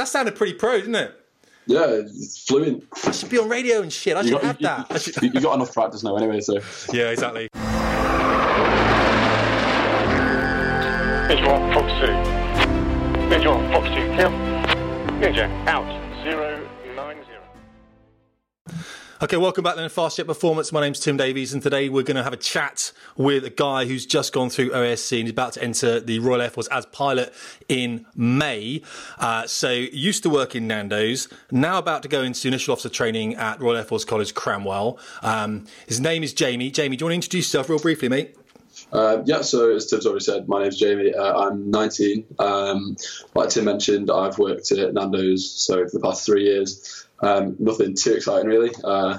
That sounded pretty pro, didn't it? Yeah, it's fluent. I should be on radio and shit. I should got, have you, that. I should- you, you got enough practice now anyway, so. yeah, exactly. Engine 1, Fox 2. Engine 1, Fox 2, clear. Engine out, Okay, welcome back then to Fast Jet Performance. My name's Tim Davies, and today we're going to have a chat with a guy who's just gone through OSC and he's about to enter the Royal Air Force as pilot in May. Uh, so, used to work in Nando's, now about to go into initial officer training at Royal Air Force College Cranwell. Um, his name is Jamie. Jamie, do you want to introduce yourself real briefly, mate? Uh, yeah, so as Tim's already said, my name's Jamie. Uh, I'm 19. Um, like Tim mentioned, I've worked at Nando's so for the past three years. Um, nothing too exciting really. Uh,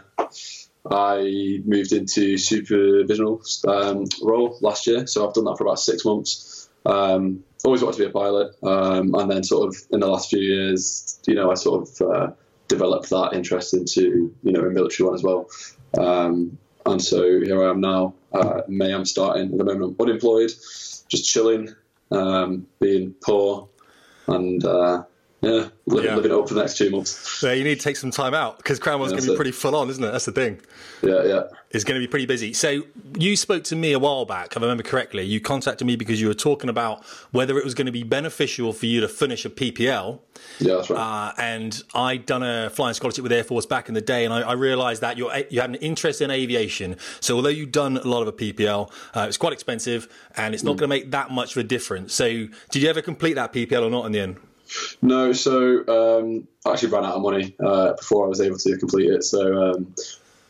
I moved into supervisional um, role last year, so I've done that for about six months. Um, always wanted to be a pilot, um, and then sort of in the last few years, you know, I sort of uh, developed that interest into you know a military one as well. Um, and so here I am now. Uh, May I'm starting. At the moment, I'm unemployed, just chilling, um, being poor, and uh, yeah, li- Yeah. living it up for the next two months. So, you need to take some time out because Cranwell's going to be it. pretty full on, isn't it? That's the thing. Yeah, yeah. is going to be pretty busy. So you spoke to me a while back, if I remember correctly. You contacted me because you were talking about whether it was going to be beneficial for you to finish a PPL. Yeah, that's right. Uh, and I'd done a flying scholarship with Air Force back in the day, and I, I realised that you're, you had an interest in aviation. So although you'd done a lot of a PPL, uh, it's quite expensive, and it's not going to make that much of a difference. So did you ever complete that PPL or not in the end? No, so um, I actually ran out of money uh, before I was able to complete it. So, um,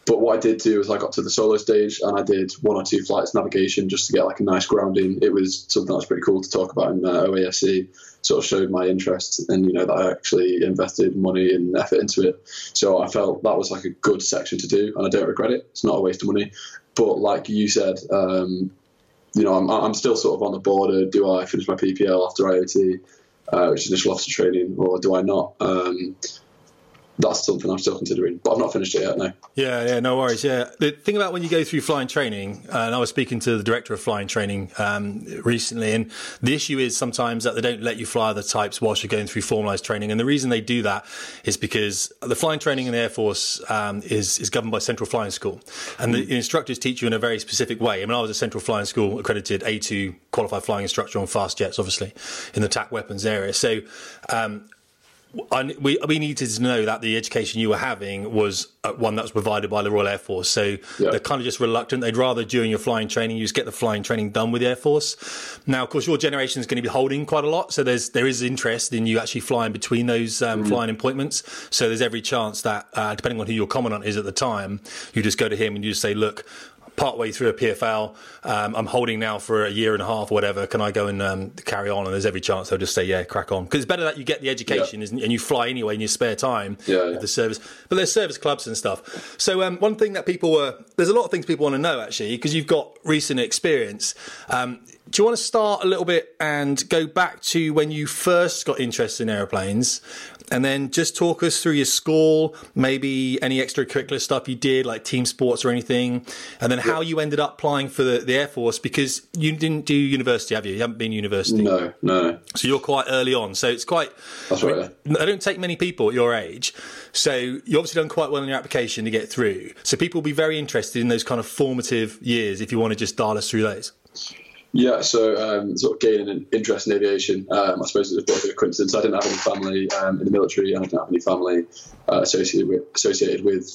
but what I did do was I got to the solo stage and I did one or two flights navigation just to get like a nice grounding. It was something that was pretty cool to talk about in uh, OASC. Sort of showed my interest and you know that I actually invested money and effort into it. So I felt that was like a good section to do, and I don't regret it. It's not a waste of money. But like you said, um, you know, I'm, I'm still sort of on the border. Do I finish my PPL after IOT? Uh, which is initial officer training, or do I not? Um, that's something I'm still considering, but I've not finished it yet. No. Yeah, yeah, no worries. Yeah, the thing about when you go through flying training, uh, and I was speaking to the director of flying training um, recently, and the issue is sometimes that they don't let you fly other types whilst you're going through formalised training, and the reason they do that is because the flying training in the Air Force um, is is governed by Central Flying School, and the instructors teach you in a very specific way. I mean, I was a Central Flying School accredited A2 qualified flying instructor on fast jets, obviously in the TAC weapons area. So. Um, I, we, we needed to know that the education you were having was uh, one that was provided by the Royal Air Force. So Yeah. they're kind of just reluctant. They'd rather during your flying training, you just get the flying training done with the Air Force. Now, of course, your generation is going to be holding quite a lot. So there's, there is interest in you actually flying between those um, flying appointments. So there's every chance that, uh, depending on who your commandant is at the time, you just go to him and you just say, look, partway through a PPL, um, I'm holding now for a year and a half or whatever. Can I go and um, carry on? And there's every chance they'll just say, yeah, crack on. Because it's better that you get the education isn't, and you fly anyway in your spare time Yeah, yeah. with the service. But there's service clubs and stuff. So um, one thing that people were, there's a lot of things people want to know actually, because you've got recent experience. Um, do you want to start a little bit and go back to when you first got interested in aeroplanes and then just talk us through your school, maybe any extracurricular stuff you did, like team sports or anything, and then how you ended up applying for the, the Air Force because you didn't do university, have you? You haven't been university. No, no, So you're quite early on. So it's quite. That's right, I don't take many people at your age. So you obviously done quite well in your application to get through. So people will be very interested in those kind of formative years if you want to just dial us through those. Yeah, so um, sort of gaining an interest in aviation. Um, I suppose it's a bit of a coincidence. I didn't have any family um, in the military, and I didn't have any family uh, associated with associated with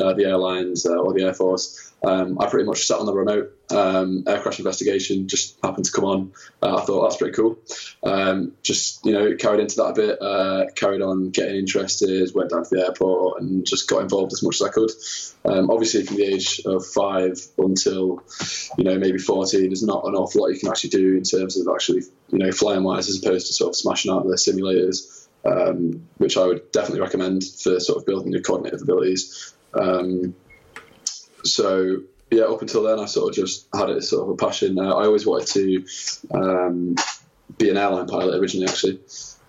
uh, the airlines uh, or the air force. Um, I pretty much sat on the remote. Um, air crash investigation just happened to come on. Uh, I thought that's pretty cool. Um, just you know, carried into that a bit. Uh, carried on getting interested. Went down to the airport and just got involved as much as I could. Um, obviously, from the age of five until you know maybe fourteen, there's not an awful lot you can actually do in terms of actually you know flying wise, as opposed to sort of smashing out the simulators, um, which I would definitely recommend for sort of building your cognitive abilities. Um, so yeah, up until then, I sort of just had it as sort of a passion. Uh, I always wanted to um, be an airline pilot originally. Actually,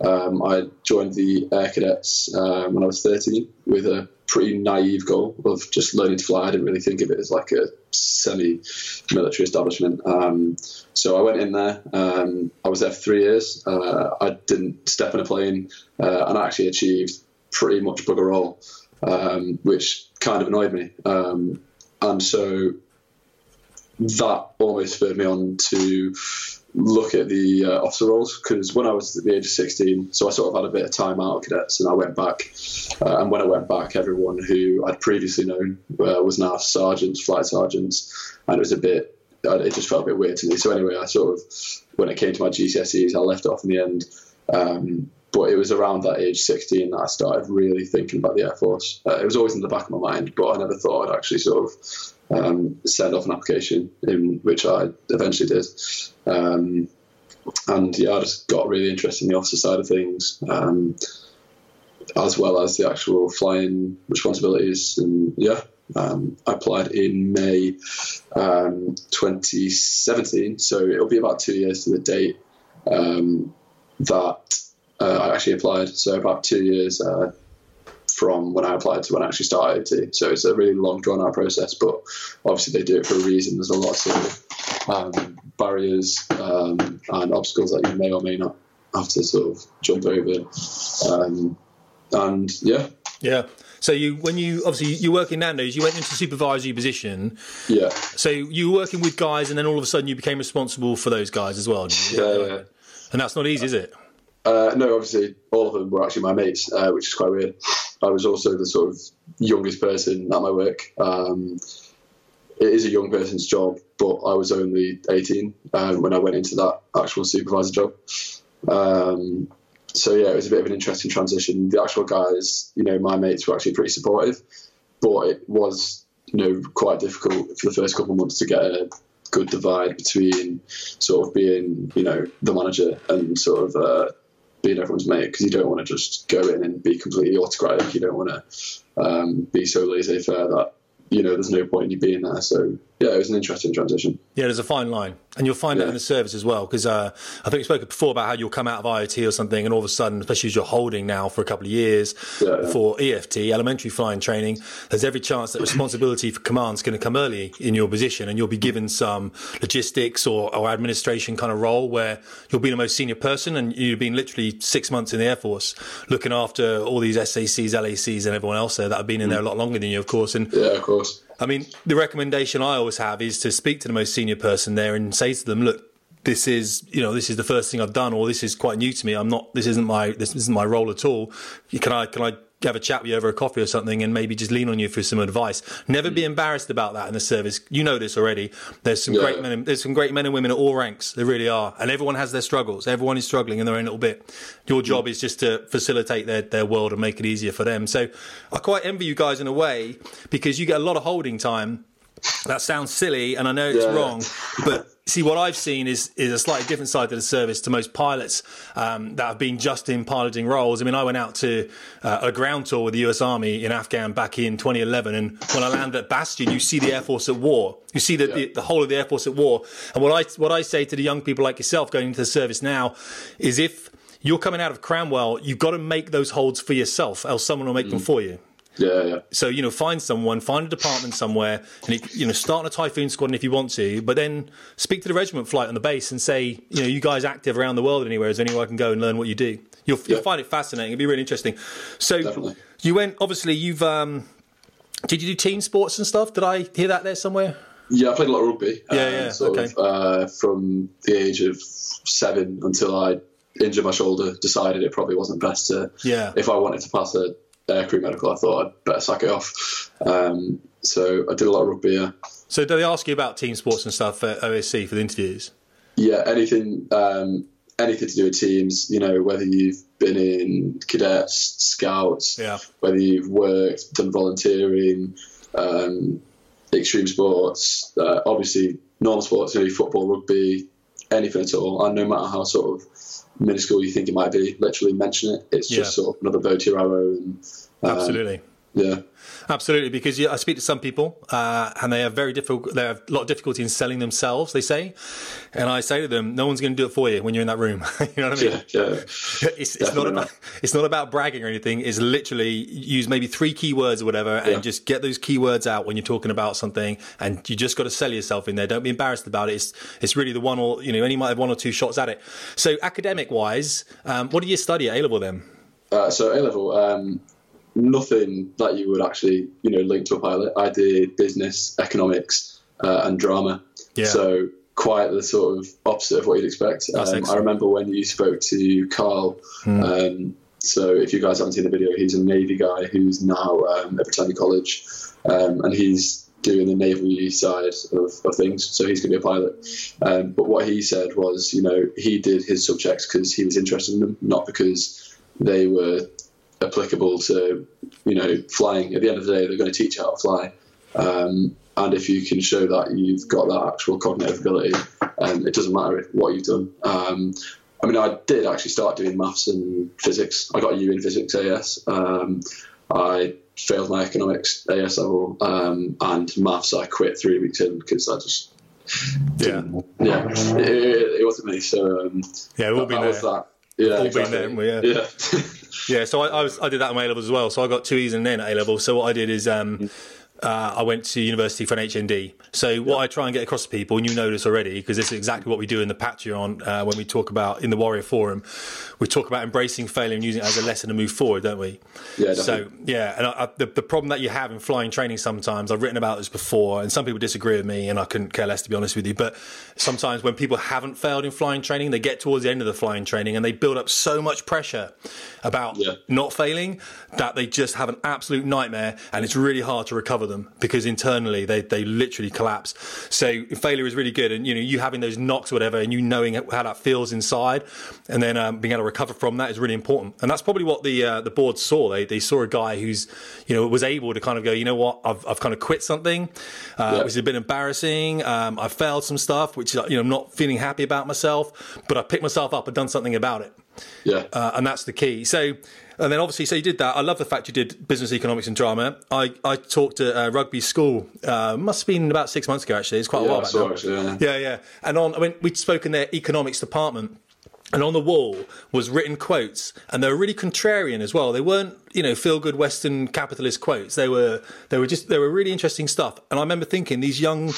um, I joined the Air Cadets um, when I was 13 with a pretty naive goal of just learning to fly. I didn't really think of it as like a semi-military establishment. Um, so I went in there. Um, I was there for three years. Uh, I didn't step in a plane, uh, and I actually achieved pretty much bugger all, um, which kind of annoyed me. Um, and so that almost spurred me on to look at the uh, officer roles because when I was at the age of 16, so I sort of had a bit of time out of cadets and I went back. Uh, and when I went back, everyone who I'd previously known uh, was now sergeants, flight sergeants, and it was a bit, uh, it just felt a bit weird to me. So anyway, I sort of, when it came to my GCSEs, I left off in the end. Um, but it was around that age 16 that I started really thinking about the Air Force. Uh, it was always in the back of my mind, but I never thought I'd actually sort of um, send off an application, in which I eventually did. Um, and yeah, I just got really interested in the officer side of things, um, as well as the actual flying responsibilities. And yeah, um, I applied in May um, 2017, so it'll be about two years to the date um, that I actually applied. So about two years uh, from when I applied to when I actually started. To, so it's a really long, drawn out process, but obviously they do it for a reason. There's a lot of um, barriers um, and obstacles that you may or may not have to sort of jump over. Um, and yeah. Yeah. So you, when you obviously you're working Nando's, you went into supervisory position. Yeah. So you were working with guys, and then all of a sudden you became responsible for those guys as well. Yeah, yeah. And that's not easy, is it? Uh, no, obviously, all of them were actually my mates, uh, which is quite weird. I was also the sort of youngest person at my work. Um, it is a young person's job, but I was only 18 um, when I went into that actual supervisor job. Um, so yeah, it was a bit of an interesting transition. The actual guys, you know, my mates were actually pretty supportive, but it was, you know, quite difficult for the first couple of months to get a good divide between sort of being, you know, the manager and sort of uh, being everyone's mate because you don't want to just go in and be completely autocratic. You don't want to um, be so laissez-faire that you know there's no point in you being there. So yeah, it was an interesting transition. Yeah, there's a fine line, and you'll find Yeah. it in the service as well. Because uh, I think we spoke before about how you'll come out of IOT or something, and all of a sudden, especially as you're holding now for a couple of years Yeah, yeah. for EFT, elementary flying training, there's every chance that responsibility for command's going to come early in your position, and you'll be given some logistics or, or administration kind of role where you'll be the most senior person, and you've been literally six months in the Air Force looking after all these SACs, LACs, and everyone else there that have been in there a lot longer than you, of course, and Yeah, of course. I mean, the recommendation I always have is to speak to the most senior person there and say to them, look, this is, you know, this is the first thing I've done, or this is quite new to me. I'm not, this isn't my, this isn't my role at all. Can I, can I have a chat with you over a coffee or something and maybe just lean on you for some advice? Never be hmm. embarrassed about that in the service. You know this already. There's some Yeah. great men, and- there's some great men and women at all ranks. There really are. And everyone has their struggles. Everyone is struggling in their own little bit. Your hmm. job is just to facilitate their, their world and make it easier for them. So I quite envy you guys in a way because you get a lot of holding time that sounds silly, and I know it's Yeah. wrong, but see what I've seen is is a slightly different side to the service to most pilots um, that have been just in piloting roles. I mean, I went out to uh, a ground tour with the U.S. Army in Afghan back in 2011, and when I landed at Bastion, you see the Air Force at war. You see the, the, the whole of the Air Force at war. And what I what I say to the young people like yourself going into the service now is if you're coming out of Cranwell, you've got to make those holds for yourself, else someone will make them for you. Yeah, yeah. So you know, find someone, find a department somewhere, and it, you know, start a typhoon squadron if you want to. But then speak to the regiment flight on the base and say, you know, you guys active around the world anywhere? Is there anywhere I can go and learn what you do? You'll, you'll find it fascinating. It'll be really interesting. So Definitely. you went. Obviously, you've. Um, did you do team sports and stuff? Did I hear that there somewhere? Yeah, I played a lot of rugby. um, Yeah, yeah, Sort okay. of, uh, from the age of seven until I injured my shoulder, decided it probably wasn't best to. Yeah. If I wanted to pass a aircrew medical, I thought I'd better sack it off. Um, so I did a lot of rugby. Yeah. So do they ask you about team sports and stuff at OSC for the interviews? Yeah, anything, um, anything to do with teams. You know, whether you've been in cadets, scouts, Yeah. whether you've worked, done volunteering, um, extreme sports, uh, obviously normal sports, know, football, rugby, anything at all. And no matter how sort of minuscule you think it might be, literally mention it. It's just sort of another bow to your arrow. And, um, Absolutely. Yeah. Absolutely, because I speak to some people uh, and they have very difficult. They have a lot of difficulty in selling themselves. They say, and I say to them, "No one's going to do it for you when you're in that room." you know what I mean? Yeah, yeah. It's, it's not about it's not about bragging or anything. It's literally use maybe three keywords or whatever, and Yeah. just get those keywords out when you're talking about something. And you just got to sell yourself in there. Don't be embarrassed about it. It's it's really the one or you know, only might have one or two shots at it. So academic wise, um, what did you study at A level then? Uh, so A level, um, nothing that you would actually, you know, link to a pilot. I did business, economics, uh, and drama. Yeah. So quite the sort of opposite of what you'd expect. Um, I remember when you spoke to Carl. Um, so if you guys haven't seen the video, he's a Navy guy who's now um, at Britannia College, um, and he's doing the Navy side of, of things. So he's going to be a pilot. Um, but what he said was, you know, he did his subjects because he was interested in them, not because they were applicable to, you know, flying. At the end of the day, they're going to teach you how to fly. Um, and if you can show that you've got that actual cognitive ability, um, it doesn't matter what you've done. Um, I mean, I did actually start doing maths and physics. I got a U in physics AS. Um, I failed my economics AS level, um, and maths I quit three weeks in because I just Yeah, yeah, it, it, it wasn't me. So um, yeah, all that, been that that. Yeah, been exactly. there, we? Yeah. yeah. Yeah, so I, I was I did that at my A levels as well. So I got two E's and an N at A level. So what I did is um, uh, I went to university for an HND. So what I try and get across to people, and you know this already, because this is exactly what we do in the Patreon uh, when we talk about in the Warrior Forum, we talk about embracing failure and using it as a lesson to move forward, don't we? Yeah, So yeah, and I, I, the the problem that you have in flying training sometimes, I've written about this before, and some people disagree with me, and I couldn't care less to be honest with you. But sometimes when people haven't failed in flying training, they get towards the end of the flying training and they build up so much pressure about Yeah. not failing that they just have an absolute nightmare, and it's really hard to recover them because internally they they literally collapse. So failure is really good, and you know you having those knocks or whatever, and you knowing how that feels inside, and then um, being able to recover from that is really important. And that's probably what the uh, the board saw. They they saw a guy who's you know was able to kind of go, you know what, I've I've kind of quit something, uh, Yeah. which is a bit embarrassing. Um, I failed some stuff, which you know I'm not feeling happy about myself, but I picked myself up and done something about it yeah. uh, and that's the key. So, and then obviously, so you did that. I love the fact you did business, economics, and drama. I, I talked at uh, rugby school. Uh, must have been about six months ago. Actually, it's quite a Yeah, while back now. actually, yeah. yeah, yeah. And on, I mean, we'd spoken their economics department. And on the wall was written quotes, and they were really contrarian as well. They weren't, you know, feel good Western capitalist quotes. They were, they were just, they were really interesting stuff. And I remember thinking these young,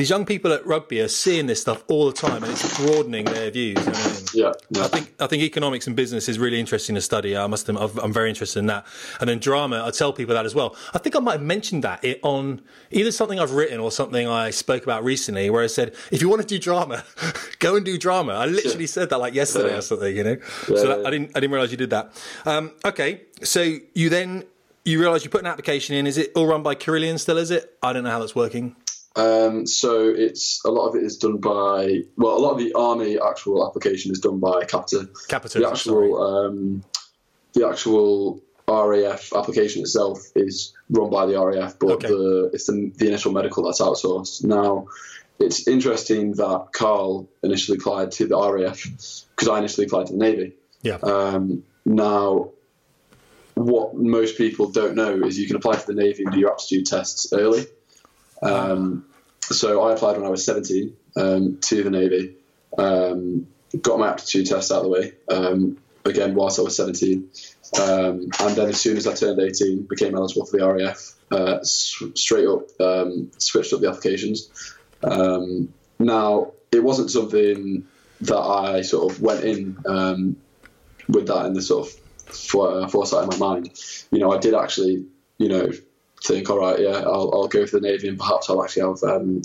these young people at rugby are seeing this stuff all the time, and it's broadening their views. you know what I mean? Yeah, yeah. I think I think economics and business is really interesting to study. I must admit, I'm very interested in that. And then drama, I tell people that as well. I think I might have mentioned that it on either something I've written or something I spoke about recently, where I said, if you want to do drama, go and do drama. I literally said that like yesterday or something, you know. so that, yeah. I didn't I didn't realize you did that. Um, okay, so you then you realize you put an application in. Is it all run by Carillion still? Is it? I don't know how that's working. Um, so it's a lot of it is done by well, a lot of the army actual application is done by Capita. Capita, The actual um, the actual RAF application itself is run by the RAF, but Okay. the it's the, the initial medical that's outsourced. Now, it's interesting that Carl initially applied to the RAF because I initially applied to the Navy. Yeah. Um, now, what most people don't know is you can apply for the Navy and do your aptitude tests early. Um, so I applied when I was 17 um, to the Navy, um, got my aptitude test out of the way, um, again, whilst I was 17. Um, and then as soon as I turned 18, became eligible for the RAF, uh, straight up switched up the applications. Now, it wasn't something that I sort of went in um, with that in the sort of uh, foresight in my mind. You know, I did actually, you know, think, all right, yeah, I'll, I'll go for the Navy and perhaps I'll actually have um,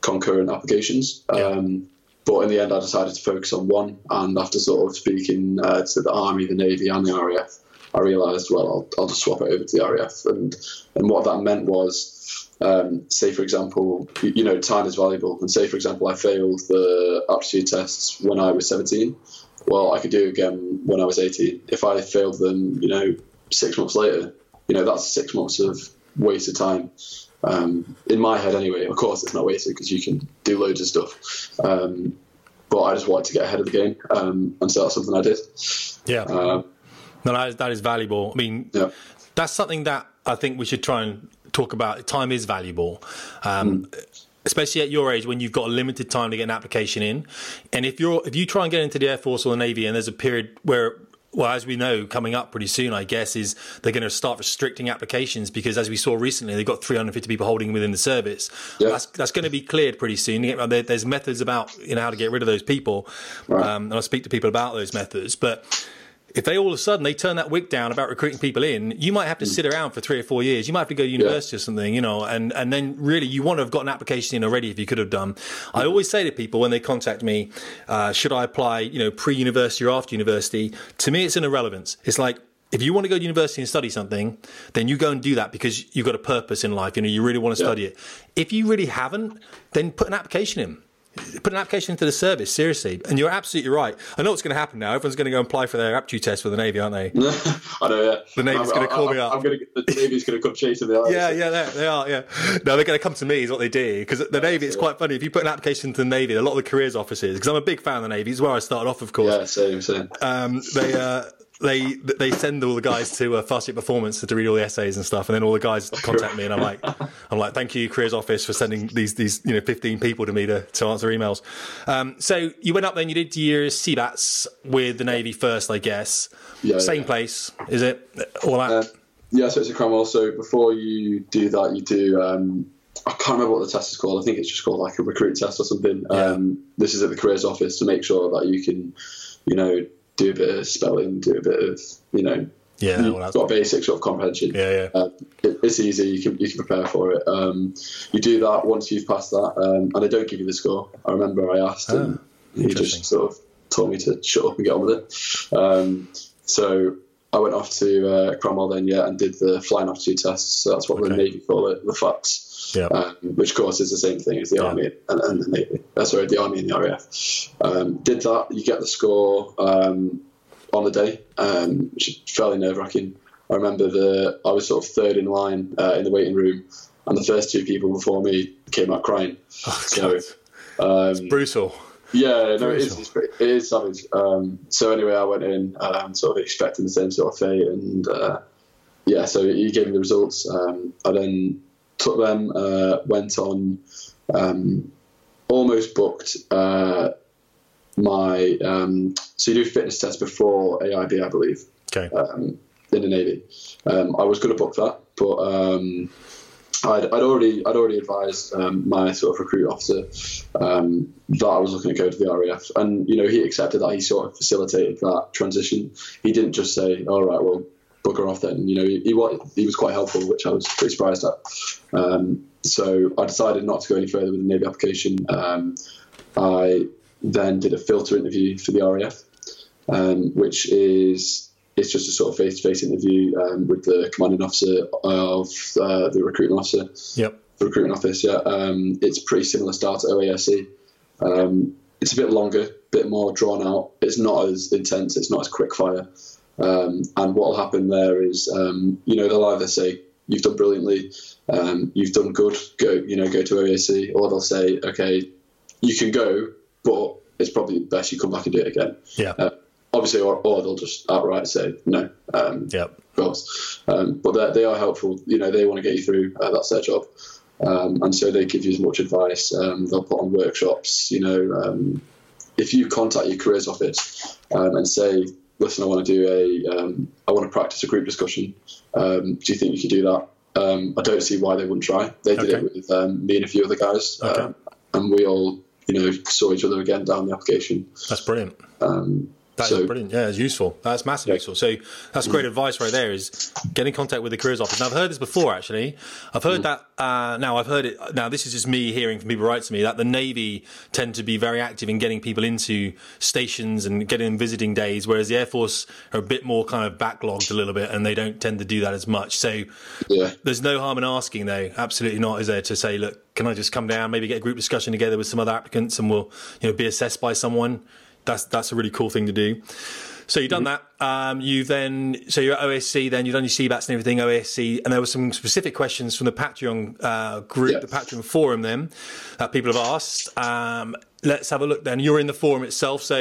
concurrent applications. Yeah. Um, but in the end, I decided to focus on one. And after sort of speaking uh, to the Army, the Navy, and the RAF, I realised, well, I'll, I'll just swap it over to the RAF. And and what that meant was, um, say for example, you, know, time is valuable. And say for example, I failed the aptitude tests when I was 17. Well, I could do it again when I was 18. If I failed them, you know, six months later, you know, that's six months of wasted time. Um, in my head, anyway. Of course, it's not wasted because you can do loads of stuff. Um, but I just wanted to get ahead of the game, um, and so that's something I did. Yeah. Um, No, that is, that is valuable. I mean, Yeah. that's something that I think we should try and talk about. Time is valuable. Um, Especially at your age, when you've got a limited time to get an application in, and if you're if you try and get into the Air Force or the Navy, and there's a period where well, as we know, coming up pretty soon, I guess, is they're going to start restricting applications because, as we saw recently, they've got 350 people holding within the service. Yeah. That's, that's going to be cleared pretty soon. There's methods about you know how to get rid of those people, Right. um, and I'll speak to people about those methods. But if they all of a sudden they turn that wick down about recruiting people in, you might have to sit around for three or four years. You might have to go to university or something, you know, and, and then really you want to have got an application in already if you could have done. I always say to people when they contact me, uh, should I apply, you know, pre-university or after university? To me, it's an irrelevance. It's like, if you want to go to university and study something, then you go and do that because you've got a purpose in life. You know, you really want to Yeah. study it. If you really haven't, then put an application in put an application into the service seriously. And you're absolutely right. I know what's going to happen now. Everyone's going to go and apply for their aptitude test for the navy aren't they? I know, yeah. The Navy's gonna call I'm- me up. I'm gonna, the Navy's going to come chasing the yeah yeah they, are yeah. No they're going to come to me is what they do. Because the navy it's quite funny. If you put an application to the navy a lot of the careers officers because i'm a big fan of the navy it's where i started off of course. Yeah, same, same. um, they uh, they they send all the guys to uh, Fast Jet Performance to read all the essays and stuff, and then all the guys contact me, and I'm like, I'm like, thank you, careers office, for sending these these you know 15 people to me to, to answer emails. Um, so you went up then, you did your CBATs with the Navy first, I guess. Yeah, Same yeah. place, is it? All that. Uh, yeah, so it's a Cranwell. So before you do that, you do. Um, I can't remember what the test is called. I think it's just called like a recruit test or something. Um, this is at the careers office to make sure that you can, you know, do a bit of spelling, do a bit of, you know, yeah, you've that. got basic sort of comprehension. yeah, yeah. Uh, it, it's easy. You can you can prepare for it. Um, you do that once you've passed that, um, and they don't give you the score. I remember I asked, and he Ah, just sort of told me to shut up and get on with it. Um, so I went off to uh, Cranwell then, yeah, and did the flying aptitude tests. So that's what the Navy call it, the FATs. Yeah. Um, which of course is the same thing as the Yeah. army and, and the navy. Uh, sorry, the army and the RAF. Um, did that. You get the score um, on the day, um, which is fairly nerve wracking. I remember the I was sort of third in line uh, in the waiting room, and the first two people before me came out crying. so um, Brutal. Yeah, no, it is, it's it is savage. Um, so anyway, I went in and um, sort of expecting the same sort of fate, and uh, yeah, so he gave me the results. Um, I then took them, uh, went on, um, almost booked uh, my. Um, so you do fitness tests before AIB, I believe Okay. um, in the navy. Um, I was going to book that, but um, I'd, I'd already I'd already advised um, my sort of recruit officer um, that I was looking to go to the RAF, and you know he accepted that. He sort of facilitated that transition. He didn't just say, "All right, well, bugger off then." You know, he he, he was quite helpful, which I was pretty surprised at. Um, so I decided not to go any further with the navy application. Um, I then did a filter interview for the RAF, um, which is it's just a sort of face-to-face interview um, with the commanding officer of uh, the recruiting officer, Yep. the recruiting office. Yeah, um, it's pretty similar style to OASC. Um, it's a bit longer, a bit more drawn out. It's not as intense. It's not as quick fire. Um, and what will happen there is, um, you know, they'll either say you've done brilliantly, um, you've done good, go, you know, go to OASC, or they'll say, okay, you can go, but it's probably best you come back and do it again. Yeah. Uh, obviously, or, or they'll just outright say no. Um, Yep. of course. Um, but they are helpful. You know, they want to get you through. Uh, that's their job. Um, and so they give you as much advice. Um, they'll put on workshops. You know, um, if you contact your careers office um, and say, "Listen, I want to do a, um, I want to practice a group discussion. Um, do you think you could do that?" Um, I don't see why they wouldn't try. They did Okay. it with um, me and a few other guys, Okay. um, and we all, you know, saw each other again down the application. That's brilliant. That is so brilliant. Yeah, it's useful. That's massively Yeah. useful. So that's great advice right there. Is get in contact with the careers office. Now I've heard this before. Actually, I've heard that. Uh, now I've heard it. Now this is just me hearing from people write to me that the Navy tend to be very active in getting people into stations and getting them visiting days, whereas the Air Force are a bit more kind of backlogged a little bit, and they don't tend to do that as much. So yeah, there's no harm in asking, though. Absolutely not, is there? To say, look, can I just come down, maybe get a group discussion together with some other applicants, and we'll, you know, be assessed by someone. That's that's a really cool thing to do. So you've done that. Um, you then, so you're at OSC. Then you've done your CBATs and everything. OSC, and there were some specific questions from the Patreon uh, group, Yeah. the Patreon forum, then that people have asked. Um, let's have a look then. You're in the forum itself, so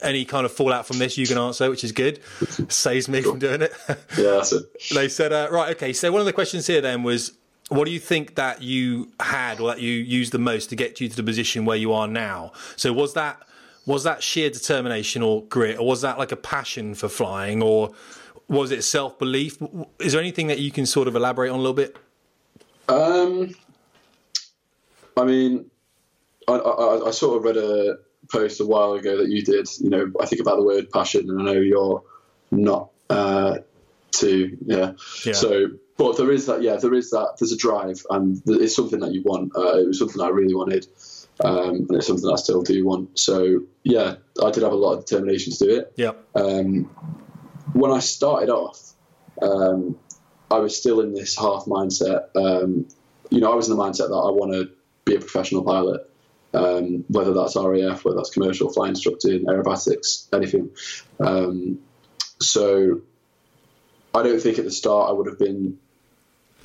any kind of fallout from this you can answer, which is good. Saves me from doing it. Yeah, that's it. they said, uh, right, okay. So one of the questions here then was, what do you think that you had or that you used the most to get you to the position where you are now? So was that was that sheer determination or grit, or was that like a passion for flying, or was it self belief? Is there anything that you can sort of elaborate on a little bit? Um, I mean, I, I, I sort of read a post a while ago that you did. You know, I think about the word passion, and I know you're not uh, too. Yeah. Yeah. So, but there is that. Yeah, there is that. There's a drive, and it's something that you want. Uh, it was something I really wanted, um, and it's something I still do want. So, yeah, I did have a lot of determination to do it. Yeah. Um, when I started off, um, I was still in this half mindset. Um, you know, I was in the mindset that I want to be a professional pilot, um, whether that's RAF, whether that's commercial flying instructing, aerobatics, anything. Um, so I don't think at the start I would have been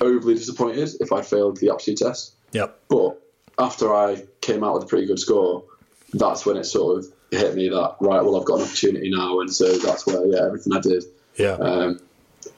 overly disappointed if I failed the aptitude test. Yep. But after I came out with a pretty good score, that's when it sort of hit me that right, well, I've got an opportunity now, and so that's where yeah, everything I did. Yeah. Um,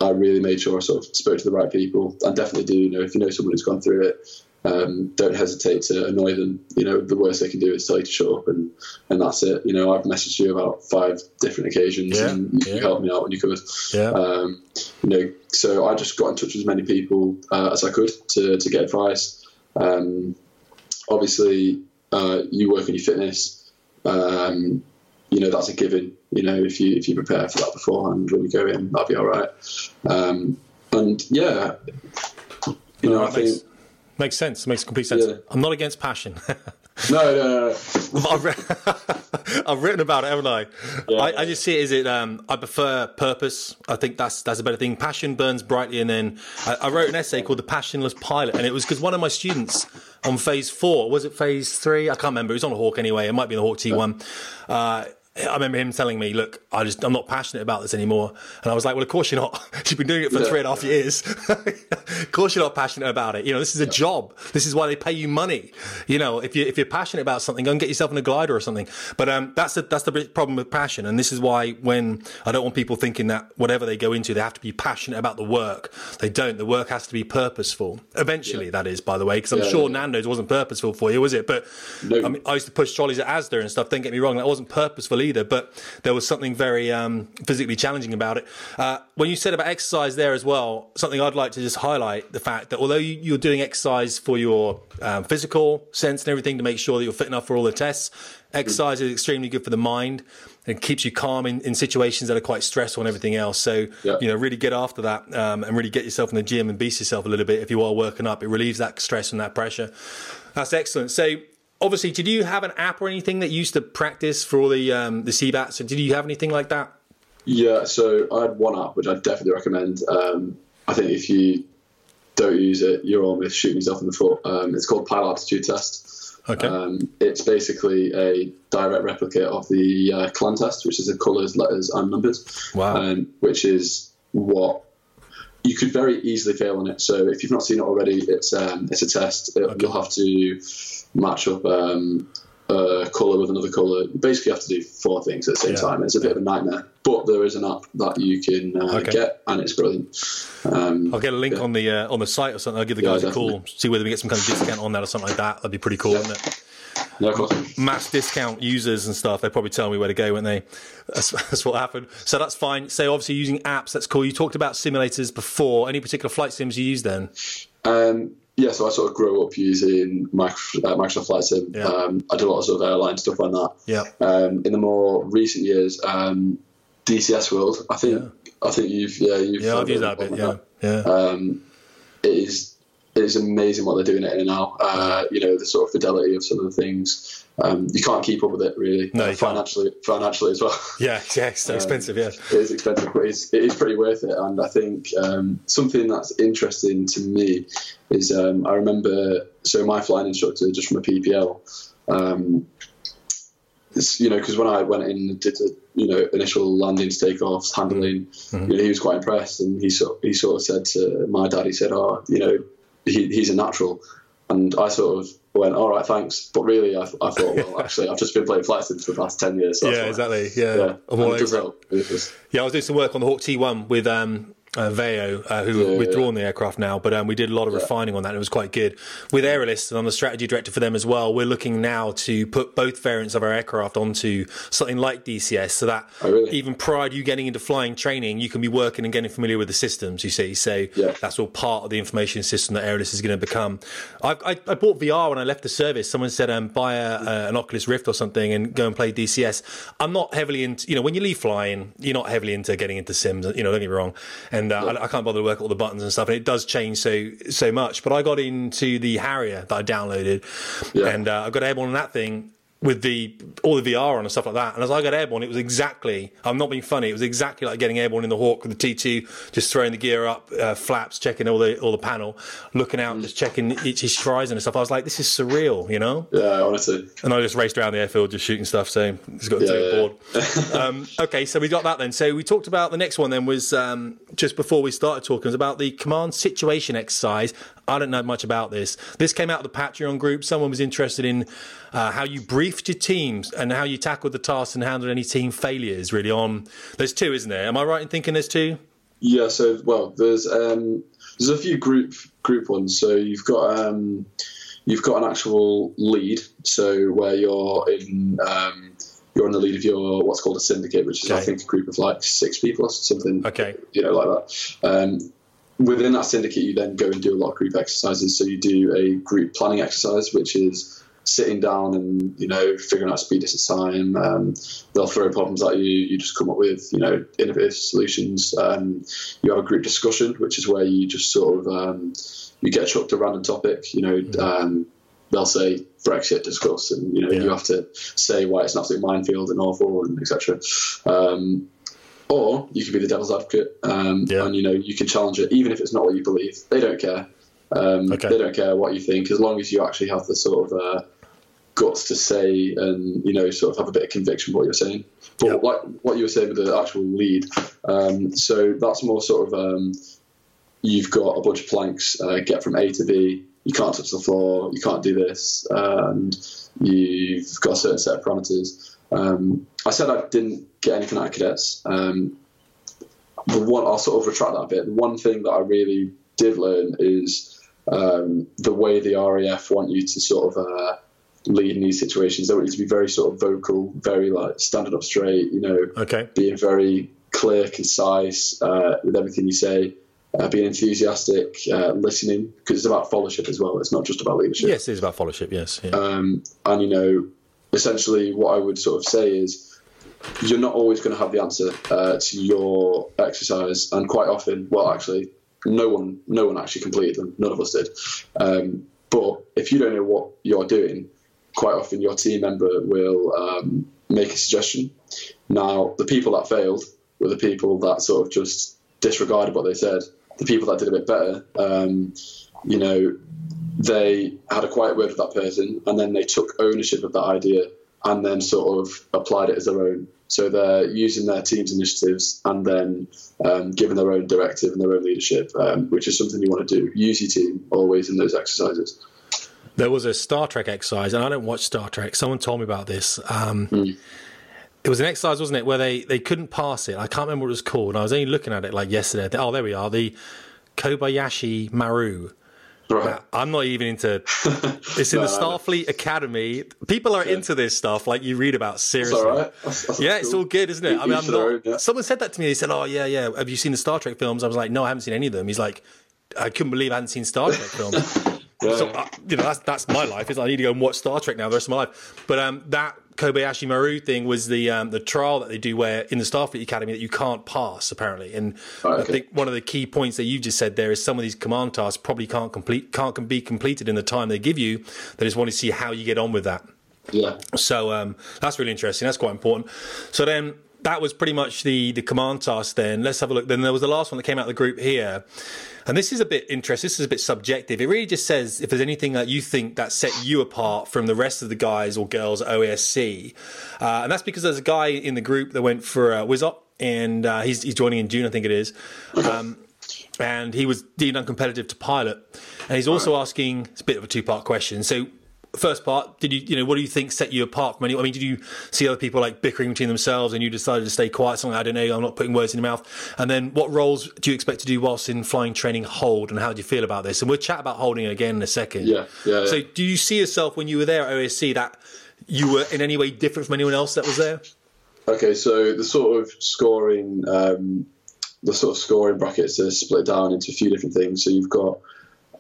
I really made sure I sort of spoke to the right people, and definitely do. You know, if you know someone who's gone through it, um, don't hesitate to annoy them. You know, the worst they can do is tell you to shut up, and and that's it. You know, I've messaged you about five different occasions, Yeah, and you, yeah. helped me out when you could. Yeah. Um, you know, so I just got in touch with as many people uh, as I could to to get advice. Um, obviously, uh, you work on your fitness. Um, you know that's a given. You know if you if you prepare for that beforehand when you go in, that'll be all right. Um, and yeah, you know I think makes sense. Makes complete sense. Yeah. I'm not against passion. no no no. I've, re- I've written about it, haven't I? Yeah. I, I just see it as it. Um, I prefer purpose. I think that's that's a better thing. Passion burns brightly, and then I, I wrote an essay called "The Passionless Pilot," and it was because one of my students on phase four was it phase three? I can't remember. It was on a Hawk anyway. It might be the Hawk T one. Uh, I remember him telling me, "Look, I just I'm not passionate about this anymore." And I was like, "Well, of course you're not. You've been doing it for Yeah. three and a half years. of course you're not passionate about it. You know, this is a job. This is why they pay you money. You know, if you if you're passionate about something, go and get yourself in a glider or something. But um, that's the that's the problem with passion, and this is why when I don't want people thinking that whatever they go into, they have to be passionate about the work. They don't. The work has to be purposeful. Eventually, that is, by the way, because I'm Yeah, sure yeah. Nando's wasn't purposeful for you, was it? But No. I mean, I used to push trolleys at Asda and stuff. Don't get me wrong, that wasn't purposeful either. But there was something very um, physically challenging about it. Uh, when you said about exercise there as well, something I'd like to just highlight the fact that although you, you're doing exercise for your um, physical sense and everything to make sure that you're fit enough for all the tests, exercise is extremely good for the mind. It keeps you calm in, in situations that are quite stressful and everything else. So, Yeah. you know, really get after that um, and really get yourself in the gym and beast yourself a little bit if you are working up. It relieves that stress and that pressure. That's excellent. So, obviously, did you have an app or anything that you used to practice for all the um, the CBATs? Or did you have anything like that? Yeah, so I had one app which I'd definitely recommend. Um, I think if you don't use it, you're almost shooting yourself in the foot. Um, it's called Pilot Aptitude Test. Okay. Um, it's basically a direct replicate of the uh, CLAN test, which is the colours, letters, and numbers. Wow. Um, which is what you could very easily fail on it. So if you've not seen it already, it's um, it's a test. It, You'll have to match up um, a colour with another colour. You basically have to do four things at the same Yeah. time. It's a bit of a nightmare, but there is an app that you can uh, Okay. get, and it's brilliant. Um, I'll get a link yeah. on the uh, on the site or something. I'll give the Yeah, guys a call, see whether we get some kind of discount on that or something like that. That'd be pretty cool, Yeah. wouldn't it? no, of course. mass discount users and stuff, they probably tell me where to go, won't they? That's, that's what happened. So that's fine. So obviously using apps, that's cool. You talked about simulators before. Any particular flight sims you use then? Um, yeah, so I sort of grew up using Microsoft, uh, Microsoft Flight Sim. Yeah. Um, I did a lot of sort of airline stuff on that. Yeah. Um, in the more recent years, um, DCS World. I think I think you've yeah you've Yeah, I've used that a bit. Yeah. Yeah. Um, it is it is amazing what they're doing it in and now. Uh, you know the sort of fidelity of some of the things. Um, you can't keep up with it really. No, you can't. financially financially as well. yeah. Yeah. It's so expensive. Yeah. it is expensive, but it's, it is pretty worth it. And I think um, something that's interesting to me is um, I remember, so my flying instructor, just from a PPL, um, it's, you know, because when I went in and did the, you know, initial landings, takeoffs, handling, you know, he was quite impressed. And he sort, he sort of said to my dad, he said, oh, you know, he, he's a natural. And I sort of went, all right, thanks. But really, I, I thought, well, actually, I've just been playing flight sims for the past 10 years. So yeah, exactly. Yeah. Yeah, I'm all it does over it. help. It does. Yeah, I was doing some work on the Hawk T1 with um, uh, VEAO, uh, who Yeah, have withdrawn yeah. the aircraft now, but um, we did a lot of refining on that. and It was quite good. With Aerialist, and I'm the strategy director for them as well, we're looking now to put both variants of our aircraft onto something like DCS so that Oh, really? even prior to you getting into flying training, you can be working and getting familiar with the systems, you see. So Yeah. that's all part of the information system that Aerialist is going to become. I, I, I bought VR when I left the service. Someone said, um, buy a, a, an Oculus Rift or something and go and play DCS. I'm not heavily into, you know, when you leave flying, you're not heavily into getting into sims, you know, don't get me wrong. And uh, I, I can't bother to work all the buttons and stuff. And it does change so, so much. But I got into the Harrier that I downloaded Yeah. and uh, I got airborne on that thing with the all the VR on and stuff like that. And as I got airborne, it was exactly, I'm not being funny, it was exactly like getting airborne in the Hawk with the T2, just throwing the gear up, uh, flaps, checking all the all the panel, looking out, just checking each, each horizon and stuff. I was like, this is surreal, you know? Yeah, honestly. And I just raced around the airfield just shooting stuff, so it's got to Yeah, take yeah, a board. um, okay, so we got that then. So we talked about the next one then was um, just before we started talking, was about the command situation exercise. I don't know much about this. This came out of the Patreon group. Someone was interested in uh, how you briefed your teams and how you tackled the tasks and handled any team failures. Really, on there's two, isn't there? Am I right in thinking there's two? Yeah, so well, there's um, there's a few group group ones. So you've got um, you've got an actual lead, so where you're in um, you're in the lead of your what's called a syndicate, which is I think a group of like six people or something. Okay. you know, like that. Um, within that syndicate, you then go and do a lot of group exercises. So you do a group planning exercise, which is sitting down and you know figuring out speed distance time. Um, they'll throw problems at you. You just come up with you know innovative solutions. Um, you have a group discussion, which is where you just sort of um, you get chucked a random topic. You know. Um, They'll say Brexit discuss, and you know Yeah. you have to say why it's an absolute minefield and awful, and etc. Um, or you can be the devil's advocate, um, Yeah. and you know you can challenge it, even if it's not what you believe. They don't care. Um, Okay. They don't care what you think, as long as you actually have the sort of uh, guts to say and you know sort of have a bit of conviction what you're saying. But Yeah. like what you were saying with the actual lead, um, so that's more sort of um, you've got a bunch of planks, uh, get from A to B. You can't touch the floor. You can't do this, and you've got a certain set of parameters. Um, I said I didn't get anything out of cadets. Um, the one I'll sort of retract that a bit. The one thing that I really did learn is um, the way the RAF want you to sort of uh, lead in these situations. They want you to be very sort of vocal, very like standing up straight. You know, Okay. being very clear, concise uh, with everything you say, uh, being enthusiastic, uh, listening, because it's about followership as well. It's not just about leadership. Yes, it is about fellowship. Yes. Yeah. Um, and you know, essentially, what I would sort of say is, you're not always going to have the answer uh, to your exercise, and quite often, well, actually, no one, no one actually completed them. None of us did. Um, but if you don't know what you're doing, quite often your team member will um, make a suggestion. Now, the people that failed were the people that sort of just disregarded what they said. The people that did a bit better, um, you know, they had a quiet word with that person and then they took ownership of that idea and then sort of applied it as their own. So they're using their team's initiatives and then um, giving their own directive and their own leadership, um, which is something you want to do. Use your team always in those exercises. There was a Star Trek exercise, and I don't watch Star Trek. Someone told me about this. Um, It was an exercise, wasn't it, where they, they couldn't pass it. I can't remember what it was called. And I was only looking at it like yesterday. Oh, there we are. The Kobayashi Maru. Right. I'm not even into. It's in No, the no, no. Starfleet Academy. People are into this stuff, like you read about. Seriously, right. That's- that's yeah, it's all good, isn't it? I mean, I'm not. own, yeah. Someone said that to me. They said, "Oh yeah, yeah. Have you seen the Star Trek films?" I was like, "No, I haven't seen any of them." He's like, "I couldn't believe I hadn't seen Star Trek films." So uh, you know, that's that's my life. Is I need to go and watch Star Trek now the rest of my life. But um, that Kobayashi Maru thing was the um, the trial that they do where in the Starfleet Academy that you can't pass apparently. And Right, I think one of the key points that you just said there is some of these command tasks probably can't complete can't can be completed in the time they give you. They just want to see how you get on with that. Yeah. So um, that's really interesting. That's quite important. So then that was pretty much the the command task. Then let's have a look. Then there was the last one that came out of the group here, and this is a bit interesting. This is a bit subjective. It really just says if there's anything that you think that set you apart from the rest of the guys or girls at OASC, uh, and that's because there's a guy in the group that went for uh, WSOp, and uh, he's he's joining in June, I think it is. Um, and he was deemed uncompetitive to pilot. And he's also asking, it's a bit of a two part question. So first part, did you, you know, what do you think set you apart from anyone? I mean, did you see other people like bickering between themselves and you decided to stay quiet? Something I don't know. I'm not putting words in your mouth. And then, what roles do you expect to do whilst in flying training? Hold, and how do you feel about this? And we'll chat about holding again in a second. Yeah, yeah. So, yeah. do you see yourself when you were there at OSC that you were in any way different from anyone else that was there? Okay, so the sort of scoring, um, the sort of scoring brackets are split down into a few different things. So you've got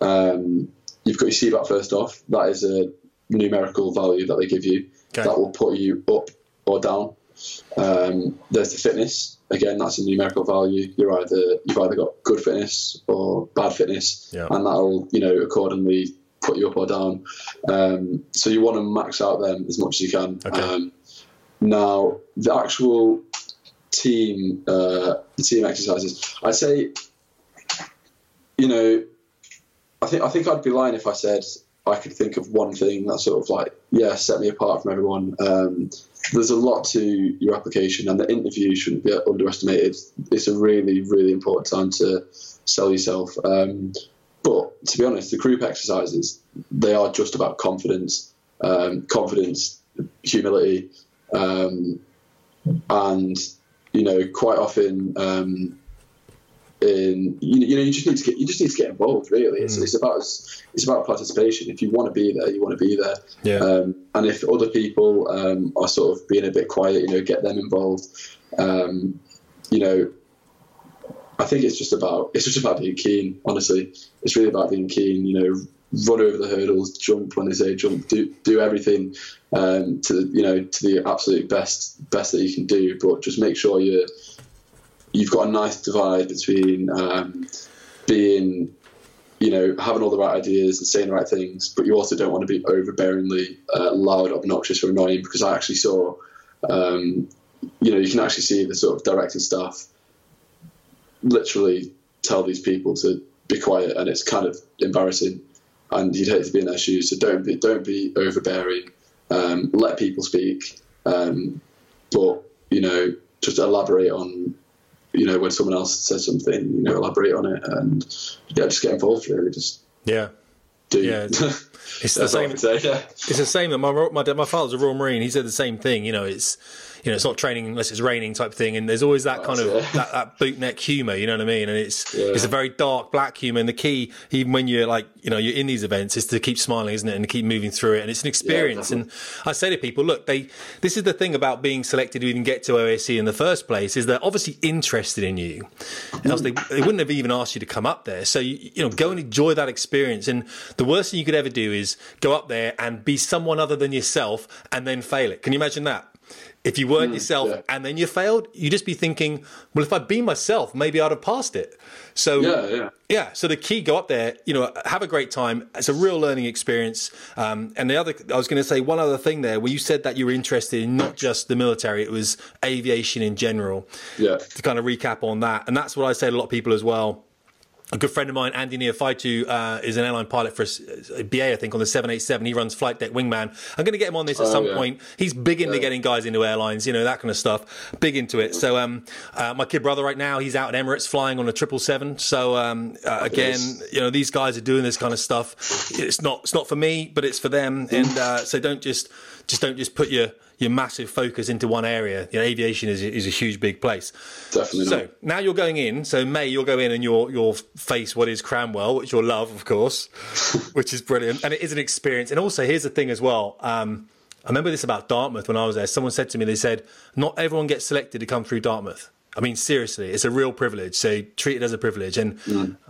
um, you've got your CBAT first off. That is a numerical value that they give you Okay. that will put you up or down. Um, there's the fitness. Again, that's a numerical value. You're either you've either got good fitness or bad fitness, Yeah. and that'll you know accordingly put you up or down. Um, so you want to max out them as much as you can. Okay. Um, now the actual team uh, the team exercises, I'd say, you know, I think I think I'd be lying if I said I could think of one thing that sort of like yeah set me apart from everyone. Um, there's a lot to your application, and the interview shouldn't be underestimated. It's a really really important time to sell yourself. Um, but to be honest, the group exercises they are just about confidence, um, confidence, humility, um, and you know quite often. Um, you, you know you just need to get you just need to get involved really. It's, it's about it's about participation. If you want to be there you want to be there. Yeah. um, and if other people um, are sort of being a bit quiet you know get them involved um, you know I think it's just about it's just about being keen honestly. It's really about being keen you know run over the hurdles jump when they say jump do do everything um, to the, you know to the absolute best best that you can do. But just make sure you're you've got a nice divide between um, being, you know, having all the right ideas and saying the right things, but you also don't want to be overbearingly uh, loud, obnoxious, or annoying. Because I actually saw, um, you know, you can actually see the sort of directing staff literally tell these people to be quiet, and it's kind of embarrassing. And you'd hate to be in their shoes, so don't be don't be overbearing. Um, let people speak, um, but you know, just elaborate on you know, when someone else says something, you know, elaborate on it and yeah, just get involved really. Just Yeah. do. Yeah, It's the That's all I same. say. Yeah. It's the same. My my dad, my father's a Royal Marine. He said the same thing. You know, it's you know, it's not training unless it's raining type thing. And there's always that oh, kind of it. that, that bootneck humour. You know what I mean? And it's Yeah. it's a very dark black humour. And the key, even when you're like you know you're in these events, is to keep smiling, isn't it? And to keep moving through it. And it's an experience. and I say to people, look, they this is the thing about being selected to even get to OASC in the first place is they're obviously interested in you. Else they, they wouldn't have even asked you to come up there. So you, you know, go and enjoy that experience. And the worst thing you could ever do is go up there and be someone other than yourself and then fail it. Can you imagine that? If you weren't yourself yeah. and then you failed, you'd just be thinking, well, if I'd been myself, maybe I'd have passed it. So Yeah, yeah. yeah, so the key, go up there, you know, have a great time. It's a real learning experience. Um, and the other, I was going to say one other thing there, where you said that you were interested in not just the military, it was aviation in general. Yeah. To kind of recap on that, and that's what I say to a lot of people as well. A good friend of mine, Andy Neofaitu, uh, is an airline pilot for a, a BA, I think, on the 787. He runs flight deck wingman. I'm going to get him on this at Oh, some yeah. point. He's big into getting guys into airlines, you know, that kind of stuff. Big into it. So, um, uh, my kid brother right now, he's out at Emirates flying on a 777. So, um, uh, again, Yes. you know, these guys are doing this kind of stuff. It's not, it's not for me, but it's for them. And, uh, so don't just, just don't just put your, your massive focus into one area. You know, aviation is, is a huge, big place. Definitely So not. now you're going in. So May, you'll go in and you'll you'll face what is Cranwell, which you'll love, of course, which is brilliant, and it is an experience. And also, here's the thing as well. Um, I remember this about Dartmouth when I was there. Someone said to me, they said, not everyone gets selected to come through Dartmouth. I mean, seriously, it's a real privilege. So treat it as a privilege. And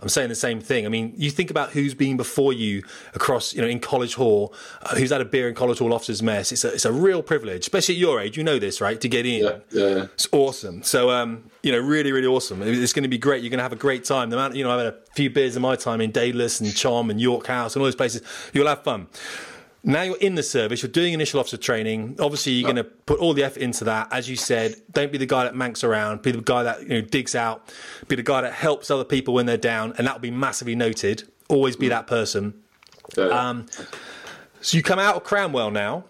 I'm saying the same thing. I mean, you think about who's been before you across, you know, in College Hall, uh, who's had a beer in College Hall officers' mess. It's a, it's a real privilege, especially at your age. You know this, right? To get in. Yeah, yeah, yeah. It's awesome. So, um, you know, really, really awesome. It's going to be great. You're going to have a great time. The amount, you know, I've had a few beers in my time in Daedalus and Chom and York House and all those places. You'll have fun. Now you're in the service, you're doing initial officer training. Obviously, you're going to put all the effort into that. As you said, don't be the guy that manks around. Be the guy that you know digs out. Be the guy that helps other people when they're down, and that'll be massively noted. Always be that person. Yeah. Um, So you come out of Cranwell now.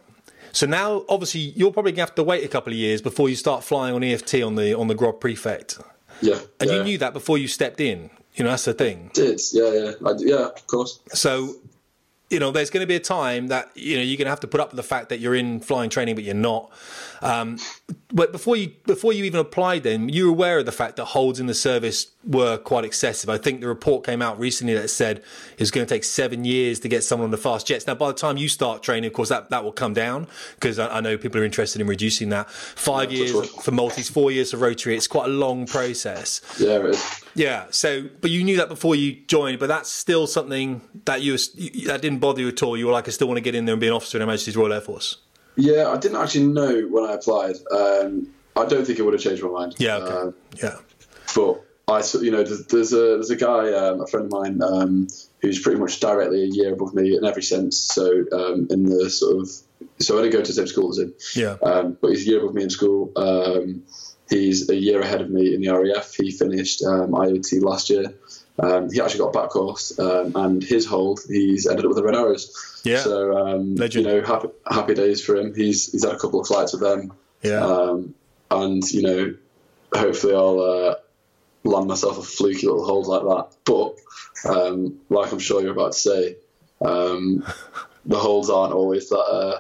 So now, obviously, you're probably going to have to wait a couple of years before you start flying on EFT on the on the Grob Prefect. yeah. And yeah. you knew that before you stepped in. You know, that's the thing. did. Yeah, yeah. I, yeah, of course. So you know, there's going to be a time that you know you're going to have to put up with the fact that you're in flying training, but you're not. Um, but before you before you even applied, then you were aware of the fact that holds in the service were quite excessive. I think the report came out recently that said it's going to take seven years to get someone on the fast jets. Now, by the time you start training, of course, that, that will come down because I, I, know people are interested in reducing that. Five yeah, years for multis, four years for rotary. It's quite a long process. Yeah, it is. Yeah. So, but you knew that before you joined, but that's still something that you that didn't bother you at all. You were like, I still want to get in there and be an officer in Her Majesty's Royal Air Force. Yeah, I didn't actually know when I applied. Um, I don't think it would have changed my mind. Yeah. Okay. Uh, yeah. But I, you know, there's, there's a there's a guy, um, a friend of mine, um, who's pretty much directly a year above me in every sense. So um, in the sort of, so I didn't go to the same school as him. Yeah. Um, but he's a year above me in school. Um, he's a year ahead of me in the RAF. He finished um, IOT last year. Um, he actually got back course, um, and his hold, he's ended up with the Red Arrows. Yeah. So um, you know, happy, happy days for him. He's he's had a couple of flights with them. Yeah. Um, and you know, hopefully I'll uh, land myself a fluky little hold like that. But um, like I'm sure you're about to say, um, the holds aren't always that uh,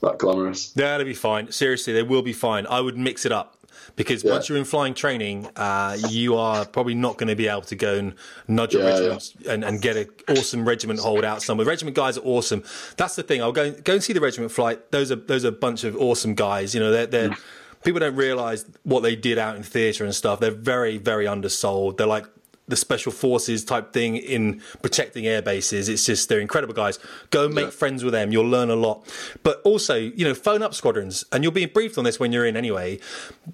that glamorous. Yeah, they'll be fine. Seriously, they will be fine. I would mix it up because yeah. once you're in flying training, uh, you are probably not going to be able to go and nudge yeah, a regiment yeah. and, and, get an awesome regiment hold out somewhere. Regiment guys are awesome. That's the thing. I'll go go and see the regiment flight. Those are those are a bunch of awesome guys. You know, they're they're. Mm. People don't realise what they did out in theatre and stuff. They're very, very undersold. They're like the special forces type thing in protecting air bases. It's just they're incredible guys. Go make yeah. friends with them. You'll learn a lot. But also, you know, phone up squadrons, and you'll be briefed on this when you're in anyway.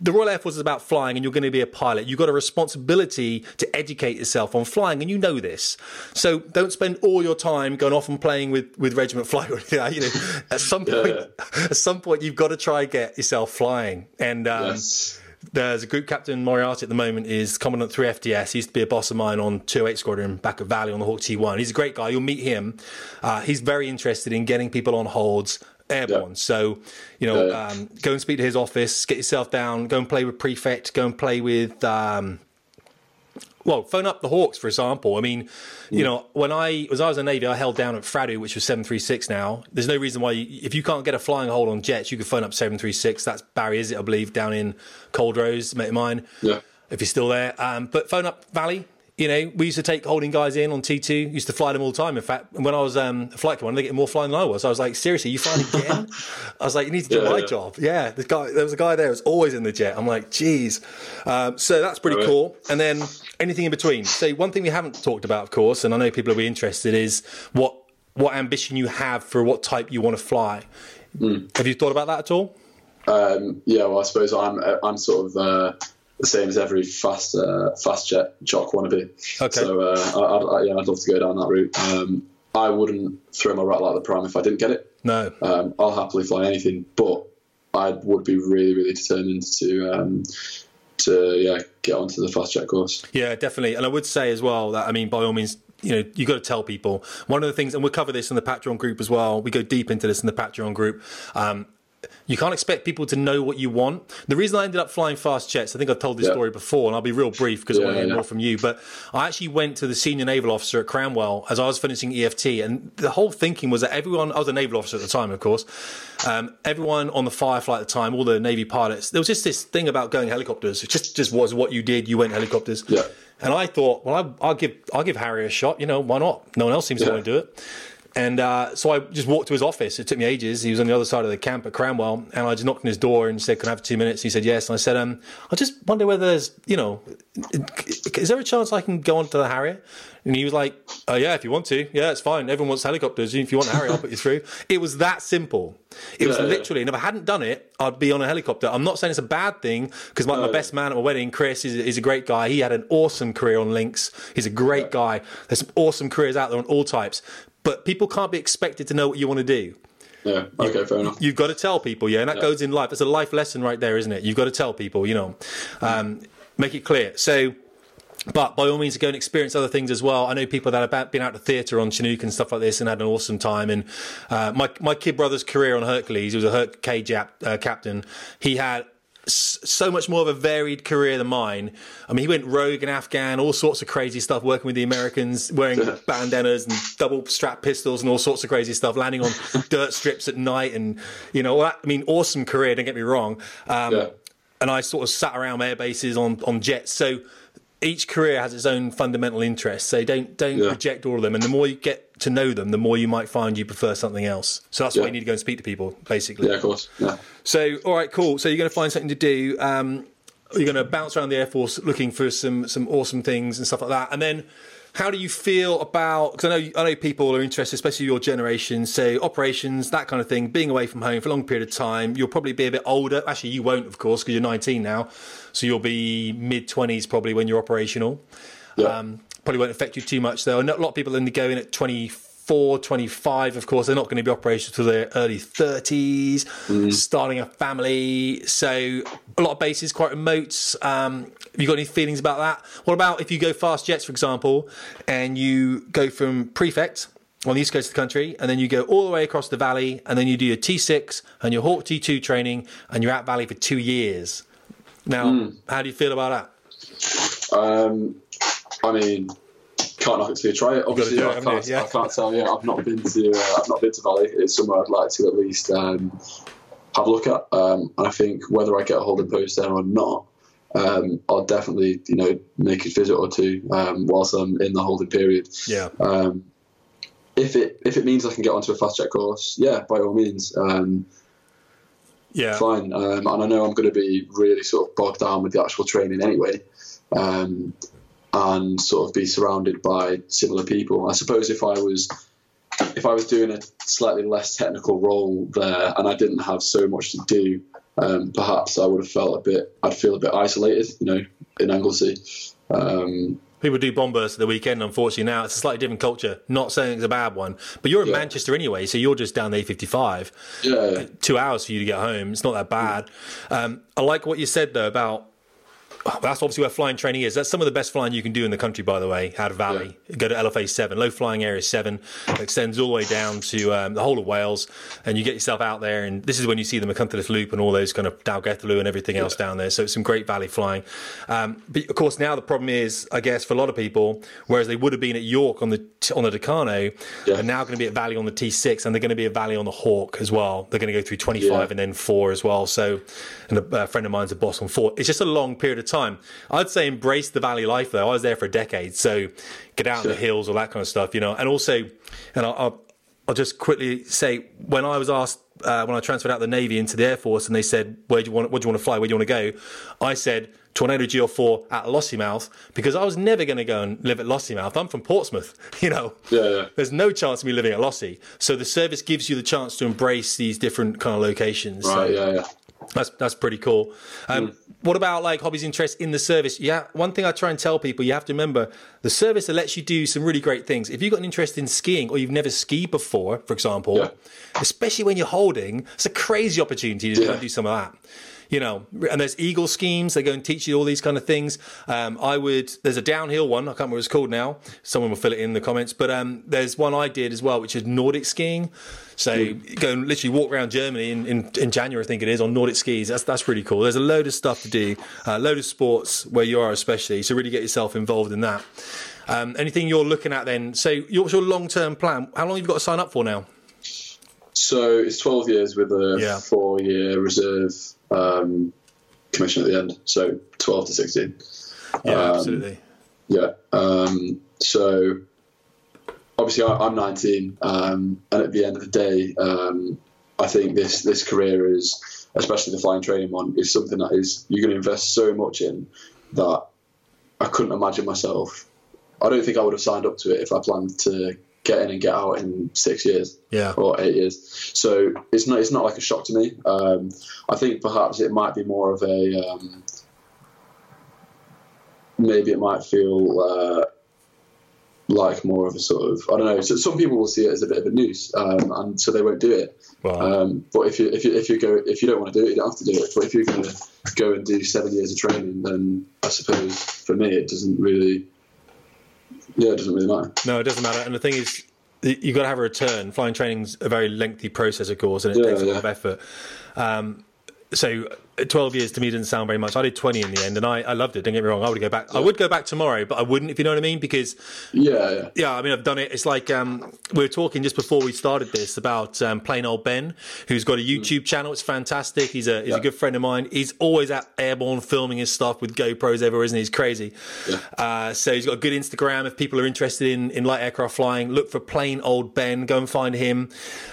The Royal Air Force is about flying, and you're going to be a pilot. You've got a responsibility to educate yourself on flying, and you know this. So don't spend all your time going off and playing with with regiment flight. you know, at some point, yeah. at some point, you've got to try and get yourself flying. And um, yes there's a group captain Moriarty at the moment is Commandant 3 FTS. He used to be a boss of mine on 208 Squadron back at Valley on the Hawk T1. He's a great guy. You'll meet him. Uh, he's very interested in getting people on holds airborne. Yeah. So, you know, yeah. um, go and speak to his office, get yourself down, go and play with Prefect, go and play with um, well, phone up the Hawks, for example. I mean, you mm. know, when I was I was in Navy, I held down at Fradu, which was seven three six. Now, there's no reason why you, if you can't get a flying hold on jets, you could phone up seven three six. That's Barry, is it? I believe down in Culdrose, mate of mine. Yeah. If you're still there, um, but phone up Valley, you know, we used to take holding guys in on T2, used to fly them all the time. In fact, when I was um, a flight commander, they get more flying than I was. I was like, seriously, you flying again? I was like, you need to do yeah, my yeah. job. Yeah, the guy, there was a guy there who was always in the jet. I'm like, geez. Um, so that's pretty oh, cool. And then anything in between. So one thing we haven't talked about, of course, and I know people will be interested, is what what ambition you have for what type you want to fly. Mm. Have you thought about that at all? Um, yeah, well, I suppose I'm I'm sort of. Uh, the same as every fast uh, fast jet jock wannabe. Okay. So uh, I, I, yeah, I'd love to go down that route. Um, I wouldn't throw my rattle out the prime if I didn't get it. No. Um, I'll happily fly anything, but I would be really, really determined to um, to yeah get onto the fast jet course. Yeah, definitely. And I would say as well that I mean, by all means, you know, you got to tell people. One of the things, and we'll cover this in the Patreon group as well. We go deep into this in the Patreon group. Um, you can't expect people to know what you want. The reason I ended up flying fast jets, I think I've told this yeah. story before, and I'll be real brief because yeah, I want to hear yeah. more from you. But I actually went to the senior naval officer at Cranwell as I was finishing EFT, and the whole thinking was that everyone, I was a naval officer at the time, of course, um, everyone on the Firefly at the time, all the Navy pilots, there was just this thing about going helicopters. It just, just was what you did. You went helicopters. Yeah. And I thought, well, I, will give I'll give Harry a shot. You know, why not? No one else seems to want to do it. And uh, so I just walked to his office. It took me ages. He was on the other side of the camp at Cranwell, and I just knocked on his door and said, "Can I have two minutes?" He said, "Yes." And I said, um, "I just wonder whether there's, you know, is there a chance I can go onto the Harrier?" And he was like, "Oh yeah, if you want to, yeah, it's fine. Everyone wants helicopters. If you want a Harrier, I'll put you through." It was that simple. It was yeah, literally, and if I hadn't done it, I'd be on a helicopter. I'm not saying it's a bad thing because my, no, my, best man at my wedding, Chris, is, is, a great guy. He had an awesome career on Lynx. He's a great yeah. guy. There's some awesome careers out there on all types but people can't be expected to know what you want to do. Yeah. Okay. You, fair enough. You've got to tell people. Yeah, and that yeah. goes in life. It's a life lesson right there, isn't it? You've got to tell people. You know, um, make it clear. So. But by all means, go and experience other things as well. I know people that have been out to theatre on Chinook and stuff like this and had an awesome time. And uh, my my kid brother's career on Hercules, he was a Herc K Jap, uh, captain. He had so much more of a varied career than mine. I mean, he went rogue in Afghan, all sorts of crazy stuff, working with the Americans, wearing bandanas and double strap pistols and all sorts of crazy stuff, landing on dirt strips at night, and you know, I mean, awesome career. Don't get me wrong. Um, Yeah. And I sort of sat around air bases on on jets, so. Each career has its own fundamental interests, so don't don't Yeah. reject all of them. And the more you get to know them, the more you might find you prefer something else. So that's why you need to go and speak to people, basically. Yeah, of course. Yeah. So, all right, cool. So you're going to find something to do. Um, you're going to bounce around the Air Force looking for some some awesome things and stuff like that. And then, how do you feel about? Because I know I know people are interested, especially your generation. So operations, that kind of thing, being away from home for a long period of time. You'll probably be a bit older. Actually, you won't, of course, because you're 19 now. So you'll be mid 20s probably when you're operational. Yeah. Um, probably won't affect you too much though. And a lot of people only go in at 24, 25. Of course, they're not going to be operational till their early 30s, starting a family. So a lot of bases quite remote. Um, have you got any feelings about that? What about if you go fast jets, for example, and you go from prefect on the east coast of the country, and then you go all the way across the valley, and then you do your T6 and your Hawk T2 training, and you're at valley for two years. Now, how do you feel about that? Um, I mean, can't knock it till you try it. Obviously, it, I, can't. Yeah. I can't tell. Yeah, I've not been to. Uh, I've not been to Valley. It's somewhere I'd like to at least um, have a look at. Um, and I think whether I get a holding post there or not, um, I'll definitely, you know, make a visit or two um, whilst I'm in the holding period. Yeah. Um, if it if it means I can get onto a fast track course, yeah, by all means. Um, Yeah. fine. Um, and I know I'm going to be really sort of bogged down with the actual training anyway, um, and sort of be surrounded by similar people. I suppose if I was if I was doing a slightly less technical role there and I didn't have so much to do, um, perhaps I would have felt a bit. I'd feel a bit isolated, you know, in Anglesey. Um, People do bombers at the weekend, unfortunately. Now it's a slightly different culture. Not saying it's a bad one, but you're in Yeah. Manchester anyway, so you're just down the A55. yeah, Two hours for you to get home. It's not that bad. Um, I like what you said though about. That's obviously where flying training is. That's some of the best flying you can do in the country, by the way. Out of Valley, go to LFA seven, low flying area seven, extends all the way down to um, the whole of Wales, and you get yourself out there. And this is when you see the Machynlleth Loop and all those kind of Dolgellau and everything else down there. So it's some great valley flying. Um, but of course, now the problem is, I guess, for a lot of people, whereas they would have been at York on the on the Tucano, Yeah. are now going to be at Valley on the T6, and they're going to be at Valley on the Hawk as well. They're going to go through 25 Yeah. and then four as well. So, and a, a friend of mine's a boss on four. It's just a long period of time. I'd say embrace the Valley life though. I was there for a decade, so get out in the hills, all that kind of stuff, you know. And also, and I'll, I'll, I'll just quickly say when I was asked uh, when I transferred out of the Navy into the Air Force, and they said, "Where do you want? What do you want to fly? Where do you want to go?" I said. Tornado GR4 at Lossiemouth because I was never going to go and live at Lossiemouth. I'm from Portsmouth, you know. Yeah, yeah. There's no chance of me living at Lossie. So the service gives you the chance to embrace these different kind of locations. So- right, yeah, yeah. That's that's pretty cool. Um, What about like hobbies, interests in the service? Yeah, one thing I try and tell people, you have to remember the service that lets you do some really great things. If you've got an interest in skiing or you've never skied before, for example, Yeah. especially when you're holding, it's a crazy opportunity to Yeah. do some of that. You know, and there's Eagle schemes. They go and teach you all these kind of things. Um, I would. There's a downhill one. I can't remember what it's called now. Someone will fill it in the comments. But um, there's one I did as well, which is Nordic skiing. So go and literally walk around Germany in, in, in January, I think it is, on Nordic skis. That's that's really cool. There's a load of stuff to do, a load of sports where you are, especially. So really get yourself involved in that. Um, anything you're looking at then? So what's your long term plan? How long have you got to sign up for now? So it's 12 years with a Yeah. four year reserve um, commission at the end. So 12 to 16. Yeah, Um, absolutely. Yeah. Um, so obviously I, I'm 19, um, and at the end of the day, um, I think this this career is, especially the flying training one, is something that is you're going to invest so much in that I couldn't imagine myself. I don't think I would have signed up to it if I planned to get in and get out in six years Yeah. or eight years. So it's not it's not like a shock to me. Um, I think perhaps it might be more of a um, maybe it might feel uh, like more of a sort of I don't know. So some people will see it as a bit of a noose, um, and so they won't do it. Wow. Um, but if you if you if you go if you don't want to do it, you don't have to do it. But if you're going to go and do seven years of training, then I suppose for me it doesn't really. Yeah, it doesn't really matter. No, it doesn't matter. And the thing is, you've got to have a return. Flying training's a very lengthy process, of course, and it Yeah, takes a lot yeah. of effort. Um, so 12 years to me didn't sound very much. I did 20 in the end, and I, I loved it. Don't get me wrong. I would go back. I would go back tomorrow, but I wouldn't, if you know what I mean. Because Yeah, yeah. yeah, I mean, I've done it. It's like um, we were talking just before we started this about um, plain old Ben, who's got a YouTube channel. It's fantastic. He's a he's Yeah. a good friend of mine. He's always at airborne filming his stuff with GoPros everywhere, isn't he? He's crazy. Yeah. Uh, so he's got a good Instagram. If people are interested in, in light aircraft flying, look for plain old Ben. Go and find him.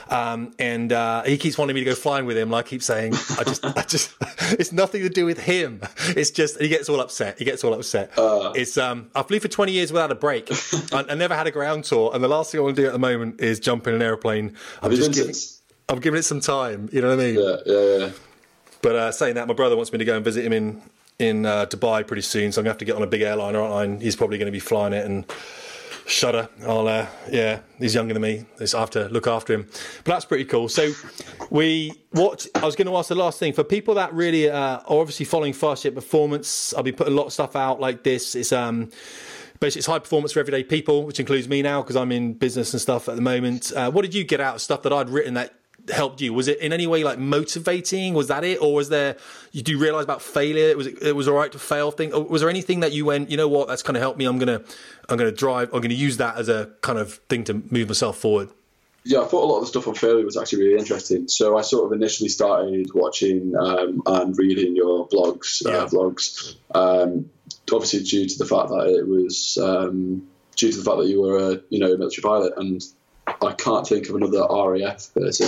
Um, and uh, he keeps wanting me to go flying with him. Like I keep saying, I just, I just, it's nothing to do with him. It's just he gets all upset. He gets all upset. Uh. it's um, I flew for twenty years without a break. I, I never had a ground tour, and the last thing I want to do at the moment is jump in an airplane. I'm just giving. I'm giving it some time. You know what I mean? Yeah, yeah, yeah. But uh, saying that, my brother wants me to go and visit him in in uh, Dubai pretty soon, so I'm gonna have to get on a big airliner, aren't I? And he's probably going to be flying it and shudder. I'll, uh, yeah, he's younger than me. So I have to look after him. But that's pretty cool. So we, what I was going to ask the last thing for people that really uh, are obviously following fast jet performance. I'll be putting a lot of stuff out like this. It's um. Basically, it's high performance for everyday people, which includes me now because I'm in business and stuff at the moment. Uh, what did you get out of stuff that I'd written that helped you? Was it in any way like motivating? Was that it, or was there? You do realize about failure? Was it, it was all right to fail? Thing? Or was there anything that you went? You know what? That's kind of helped me. I'm gonna, I'm gonna drive. I'm gonna use that as a kind of thing to move myself forward. Yeah, I thought a lot of the stuff on failure was actually really interesting. So I sort of initially started watching um, and reading your blogs, Yeah. uh, vlogs. Um, obviously, due to the fact that it was um, due to the fact that you were a you know military pilot, and I can't think of another RAF person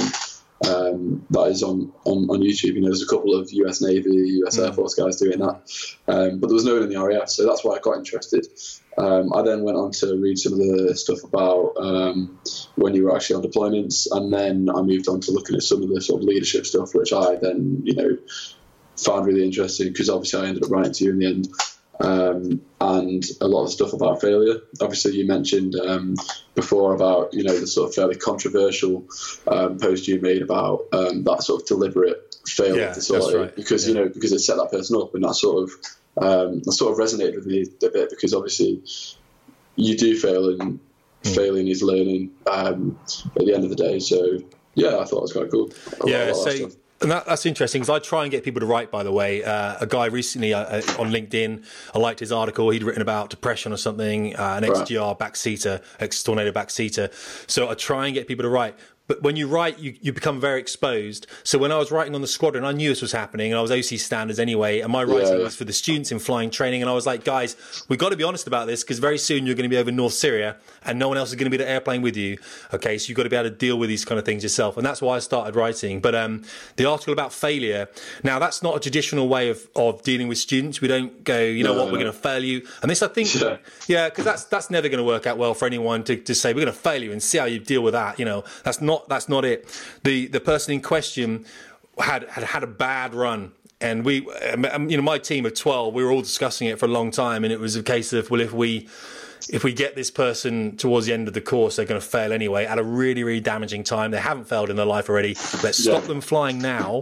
um, that is on, on on YouTube. You know, there's a couple of US Navy, US Air Force guys doing that, um, but there was no one in the RAF, so that's why I got interested. Um, I then went on to read some of the stuff about um, when you were actually on deployments, and then I moved on to looking at some of the sort of leadership stuff, which I then, you know, found really interesting because obviously I ended up writing to you in the end. Um, and a lot of stuff about failure. Obviously, you mentioned um, before about you know the sort of fairly controversial um, post you made about um, that sort of deliberate failure Yeah, disorder that's right. because Yeah. you know because it set that person up, and that sort of um, that sort of resonated with me a bit because obviously you do fail and Hmm. failing is learning um, at the end of the day. So yeah, I thought it was quite cool. Yeah, so. And that, that's interesting because I try and get people to write. By the way, uh, a guy recently uh, uh, on LinkedIn, I liked his article. He'd written about depression or something, uh, an Right. XGR backseater, ex tornado backseater. So I try and get people to write. But when you write, you, you become very exposed. So when I was writing on the squadron, I knew this was happening, and I was OC standards anyway. And my writing yeah. was for the students in flying training. And I was like, guys, we've got to be honest about this because very soon you're going to be over North Syria, and no one else is going to be the airplane with you. Okay, so you've got to be able to deal with these kind of things yourself, and that's why I started writing. But um, the article about failure, now that's not a traditional way of, of dealing with students. We don't go, you know No, what, no, we're going to fail you, and this I think, Yeah. yeah, because that's that's never going to work out well for anyone to, to say we're going to fail you and see how you deal with that. You know, that's not that's not it. The the person in question had had had a bad run. And we, um, you know, my team of twelve, we were all discussing it for a long time, and it was a case of, well, if we, if we get this person towards the end of the course, they're going to fail anyway at a really, really damaging time. They haven't failed in their life already. Let's stop them flying now.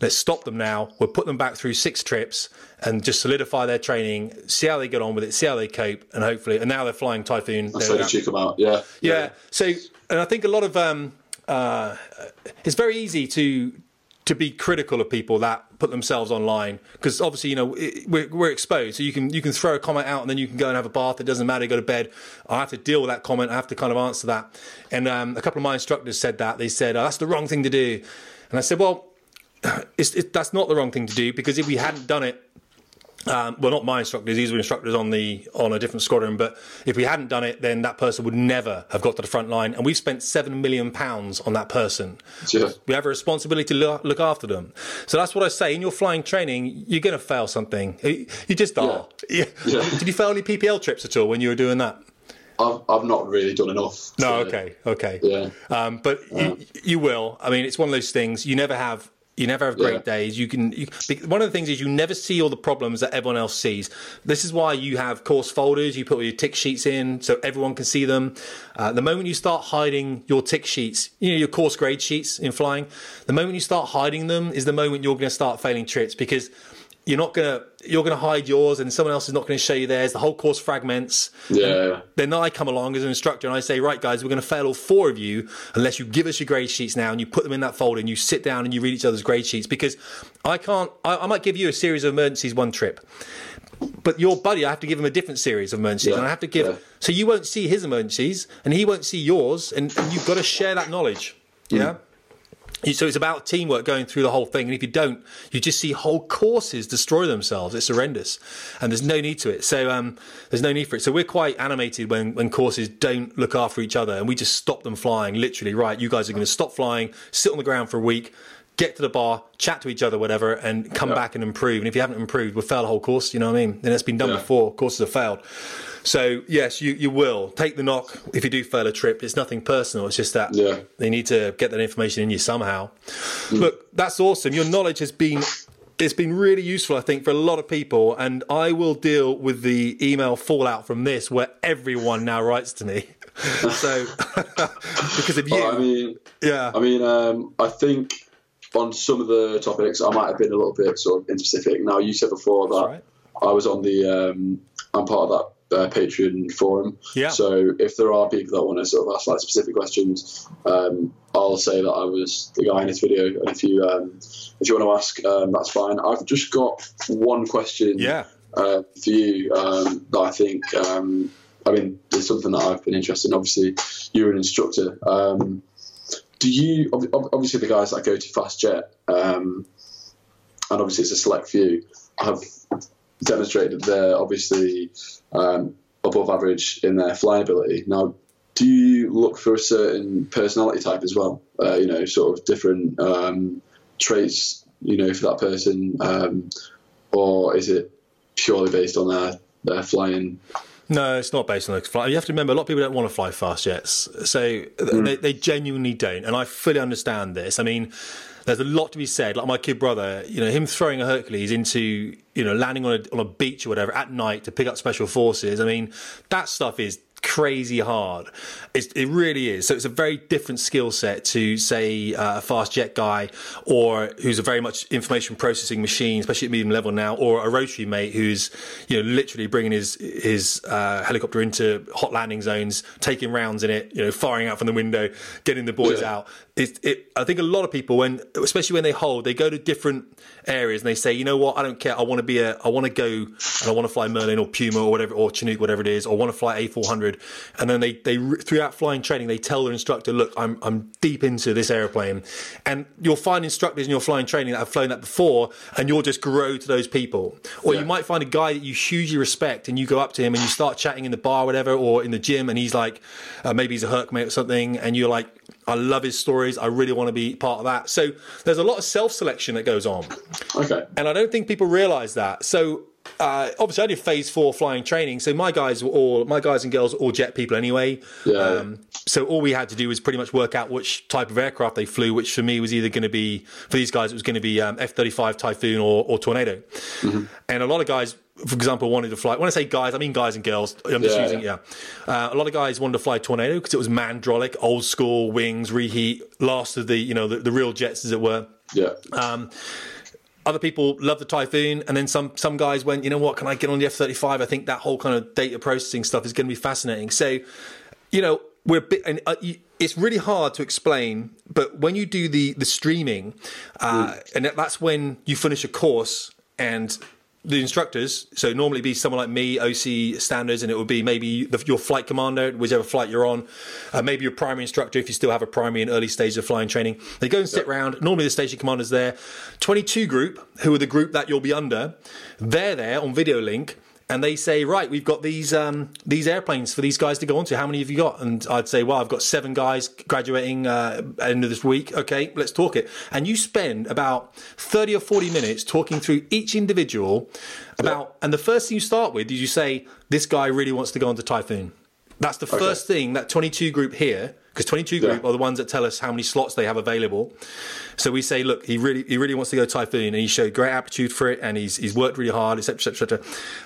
Let's stop them now. We'll put them back through six trips and just solidify their training, see how they get on with it, see how they cope, and hopefully. And now they're flying Typhoon. That's you check them out. Yeah, yeah. So, and I think a lot of um, uh, it's very easy to to be critical of people that put themselves online because obviously you know it, we're, we're exposed. So you can you can throw a comment out and then you can go and have a bath. It doesn't matter. Go to bed. I have to deal with that comment. I have to kind of answer that. And um, a couple of my instructors said that they said oh, that's the wrong thing to do. And I said, well, it's, it, that's not the wrong thing to do because if we hadn't done it um, well, not my instructors; these were instructors on the on a different squadron. But if we hadn't done it, then that person would never have got to the front line. And we've spent seven million pounds on that person. Yeah. We have a responsibility to look, look after them. So that's what I say. In your flying training, you're going to fail something. You just are. Yeah. Yeah. Did you fail any PPL trips at all when you were doing that? I've, I've not really done enough. No. to- Okay. Okay. Yeah. Um, but you, you will. I mean, it's one of those things. You never have. You never have great Yeah. days. You can. You, one of the things is you never see all the problems that everyone else sees. This is why you have course folders. You put all your tick sheets in so everyone can see them. Uh, the moment you start hiding your tick sheets, you know your course grade sheets in flying. The moment you start hiding them is the moment you're going to start failing trips because you're not gonna you're gonna hide yours, and someone else is not to show you theirs. The whole course fragments. Yeah. Then I come along as an instructor and I say, right, guys, we're to fail all four of you unless you give us your grade sheets now and you put them in that folder and you sit down and you read each other's grade sheets because I can't. I, I might give you a series of emergencies one trip. But your buddy, I have to give him a different series of emergencies, Yeah, and I have to give. yeah. So you won't see his emergencies, and he won't see yours, and, and you've got to share that knowledge. Mm. Yeah. You- So it's about teamwork going through the whole thing, and if you don't, you just see whole courses destroy themselves. It's horrendous, and there's no need to it. So um, there's no need for it. So we're quite animated when when courses don't look after each other, and we just stop them flying. Literally, right? You guys are going to stop flying, sit on the ground for a week, get to the bar, chat to each other, whatever, and come Yeah. back and improve. And if you haven't improved, we'll fail the whole course. You know what I mean? And it's been done Yeah. before. Courses have failed. So yes, you, you will take the knock if you do fail a trip. It's nothing personal. It's just that Yeah. they need to get that information in you somehow. Mm. Look, that's awesome. Your knowledge has been it's been really useful, I think, for a lot of people. And I will deal with the email fallout from this, where everyone now writes to me. so because of you, Well, I mean, yeah, I mean, um, I think on some of the topics, I might have been a little bit sort of in specific. Now, you said before that right. I was on the, um, I'm part of that uh, Patreon forum. Yeah. So if there are people that want to sort of ask like specific questions, um, I'll say that I was the guy in this video. And if you, um, if you want to ask, um, that's fine. I've just got one question yeah, uh, for you um, that I think, um, I mean, there's something that I've been interested in. Obviously, you're an instructor. Um, do you, ob- ob- obviously, the guys that go to FastJet, um, and obviously it's a select few, have demonstrated they're obviously um, above average in their flying ability. Now, do you look for a certain personality type as well? Uh, you know, sort of different um, traits, you know, for that person, um, or is it purely based on their their flying? No, it's not based on the flight. You have to remember, a lot of people don't want to fly fast jets, so they, they genuinely don't, and I fully understand this. I mean, there's a lot to be said. Like my kid brother, you know, him throwing a Hercules into, you know, landing on a on a beach or whatever at night to pick up special forces. I mean, that stuff is crazy hard. It's, it really is. So it's a very different skill set to say uh, a fast jet guy or who's a very much information processing machine, especially at medium level now, or a rotary mate who's you know literally bringing his his uh, helicopter into hot landing zones, taking rounds in it, you know, firing out from the window, getting the boys Yeah. out. It, it, I think a lot of people, when especially when they hold, they go to different areas and they say, you know what, I don't care. I want to be a, I want to go and I want to fly Merlin or Puma or whatever, or Chinook, whatever it is, or want to fly A400. And then they, they throughout flying training, they tell their instructor, look, I'm, I'm deep into this airplane. And you'll find instructors in your flying training that have flown that before, and you'll just grow to those people. Or Yeah. you might find a guy that you hugely respect, and you go up to him and you start chatting in the bar, or whatever, or in the gym, and he's like, uh, maybe he's a Herc mate or something, and you're like, I love his stories. I really want to be part of that. So there's a lot of self selection that goes on. Okay. And I don't think people realise that. So uh, obviously, I did phase four flying training. So my guys were all my guys and girls were all jet people anyway. Yeah. so all we had to do was pretty much work out which type of aircraft they flew. Which for me was either going to be for these guys it was going to be um, F thirty five Typhoon or, or Tornado. And a lot of guys. For example, wanted to fly. When I say guys, I mean guys and girls. I'm just Yeah, using yeah. Uh, a lot of guys wanted to fly Tornado because it was mandrolic, old school wings, reheat, last of the you know the, the real jets as it were Yeah. Other people love the Typhoon, and then some some guys went, you know what? Can I get on the F thirty five? I think that whole kind of data processing stuff is going to be fascinating. So, you know, we're a bit, and uh, you, it's really hard to explain, but when you do the the streaming, uh, and that's when you finish a course and. The instructors, so normally be someone like me, OC standards, and it would be maybe the, your flight commander, whichever flight you're on, uh, maybe your primary instructor if you still have a primary and early stage of flying training. They go and sit round. Normally the station commander's there. 22 group, who are the group that you'll be under, they're there on video link and they say, right, we've got these um, these airplanes for these guys to go onto. How many have you got? And I'd say, well, I've got seven guys graduating uh, end of this week. Okay, let's talk it. And you spend about thirty or forty minutes talking through each individual about. And the first thing you start with is you say, this guy really wants to go onto Typhoon. That's the first thing that 22 group here, because 22 group Yeah. are the ones that tell us how many slots they have available. So we say, look, he really, he really wants to go Typhoon, and he showed great aptitude for it, and he's he's worked really hard, etc., etc..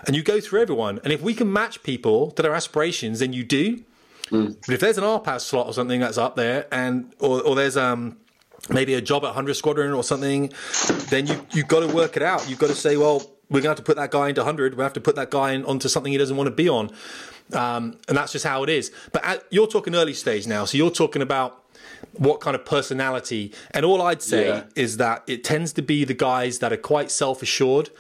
And you go through everyone, and if we can match people to their aspirations, then you do. But if there's an RPAS slot or something that's up there, and or, or there's um maybe a job at 100 Squadron or something, then you you've got to work it out. You've got to say, well, we're going to have to put that guy into 100. We have to put that guy in, onto something he doesn't want to be on, um, and that's just how it is. But at, you're talking early stage now, so you're talking about what kind of personality. And all I'd say Yeah. is that it tends to be the guys that are quite self assured,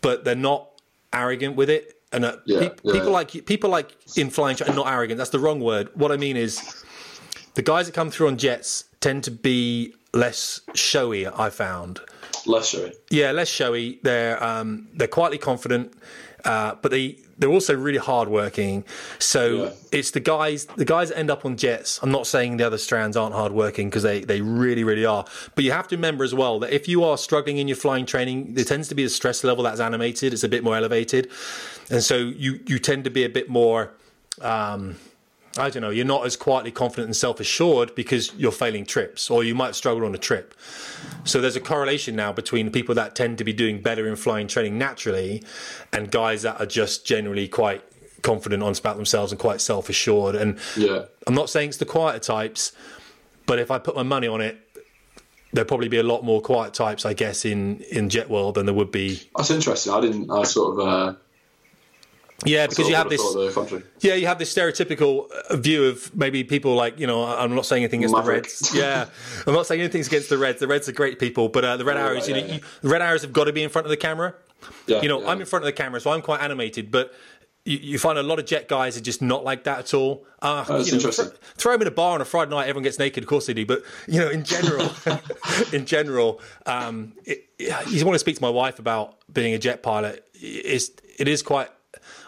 but they're not arrogant with it. And uh, Yeah, peop- yeah. people like people like in flying, tra- not arrogant. That's the wrong word. What I mean is, the guys that come through on jets tend to be less showy. I found. Less showy. Yeah, less showy. They're um, they're quietly confident, uh, but they they're also really hardworking. So Yeah. it's the guys the guys that end up on jets. I'm not saying the other strands aren't hardworking because they they really really are. But you have to remember as well that if you are struggling in your flying training, there tends to be a stress level that's animated. It's a bit more elevated, and so you you tend to be a bit more. Um, I don't know, you're not as quietly confident and self assured because you're failing trips, or you might struggle on a trip. So there's a correlation now between people that tend to be doing better in flying training naturally and guys that are just generally quite confident on about themselves and quite self assured. And Yeah. I'm not saying it's the quieter types, but if I put my money on it, there'd probably be a lot more quiet types, I guess, in, in jet world than there would be. That's interesting. I didn't. I sort of. Uh, Yeah, because you have this. Yeah, you have this stereotypical uh, view of maybe people like you know. I'm not saying anything against the Reds. Yeah, I'm not saying anything against the Reds. The Reds are great people, but uh, the Red Oh, Arrows, right, you know, yeah, yeah. You, the Red Arrows have got to be in front of the camera. Yeah, You know. I'm in front of the camera, so I'm quite animated, but. You, you find a lot of jet guys are just not like that at all. Uh, Oh, that's you know, interesting. thro- throw them in a bar on a Friday night, everyone gets naked. Of course they do, but you know, in general, in general, um, it, you want to speak to my wife about being a jet pilot. It's, it is quite.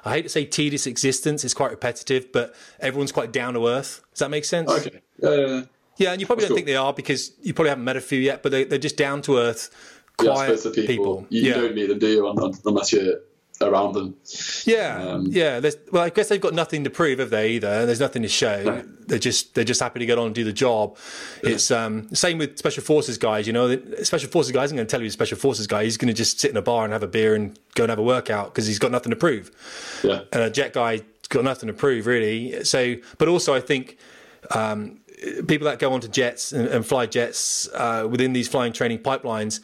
I hate to say tedious existence. It's quite repetitive, but everyone's quite down to earth. Does that make sense? Okay. Yeah, yeah, yeah. Yeah, and you probably don't think they are because you probably haven't met a few yet, but they, they're just down to earth, Yeah, quiet the people, people. You, yeah. don't meet them, do you? un- un- Unless you're around them. Yeah, Um, yeah. There's, well, I guess they've got nothing to prove, have they? Either there's nothing to show. No. They're just they're just happy to get on and do the job. It's um, same with special forces guys. You know, The special forces guys. I'm going to tell you, a special forces guy, he's going to just sit in a bar and have a beer and go and have a workout because he's got nothing to prove. Yeah. And a jet guy's got nothing to prove really. So, but also I think um, people that go onto jets and, and fly jets uh, within these flying training pipelines,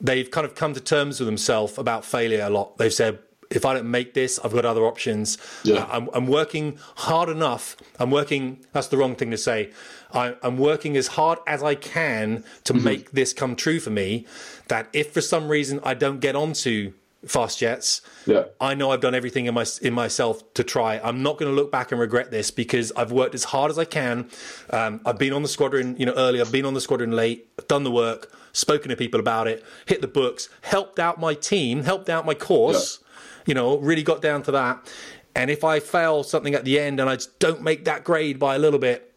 they've kind of come to terms with themselves about failure a lot. They've said, if I don't make this, I've got other options. Yeah. I'm, I'm working hard enough. I'm working, that's the wrong thing to say. I, I'm working as hard as I can to make this come true for me. That if for some reason I don't get onto fast jets, Yeah. I know I've done everything in my in myself to try. I'm not going to look back and regret this because I've worked as hard as I can. Um, I've been on the squadron, you know, early. I've been on the squadron late. I've done the work, spoken to people about it, hit the books, helped out my team, helped out my course. You know, really got down to that. And if I fail something at the end and I just don't make that grade by a little bit,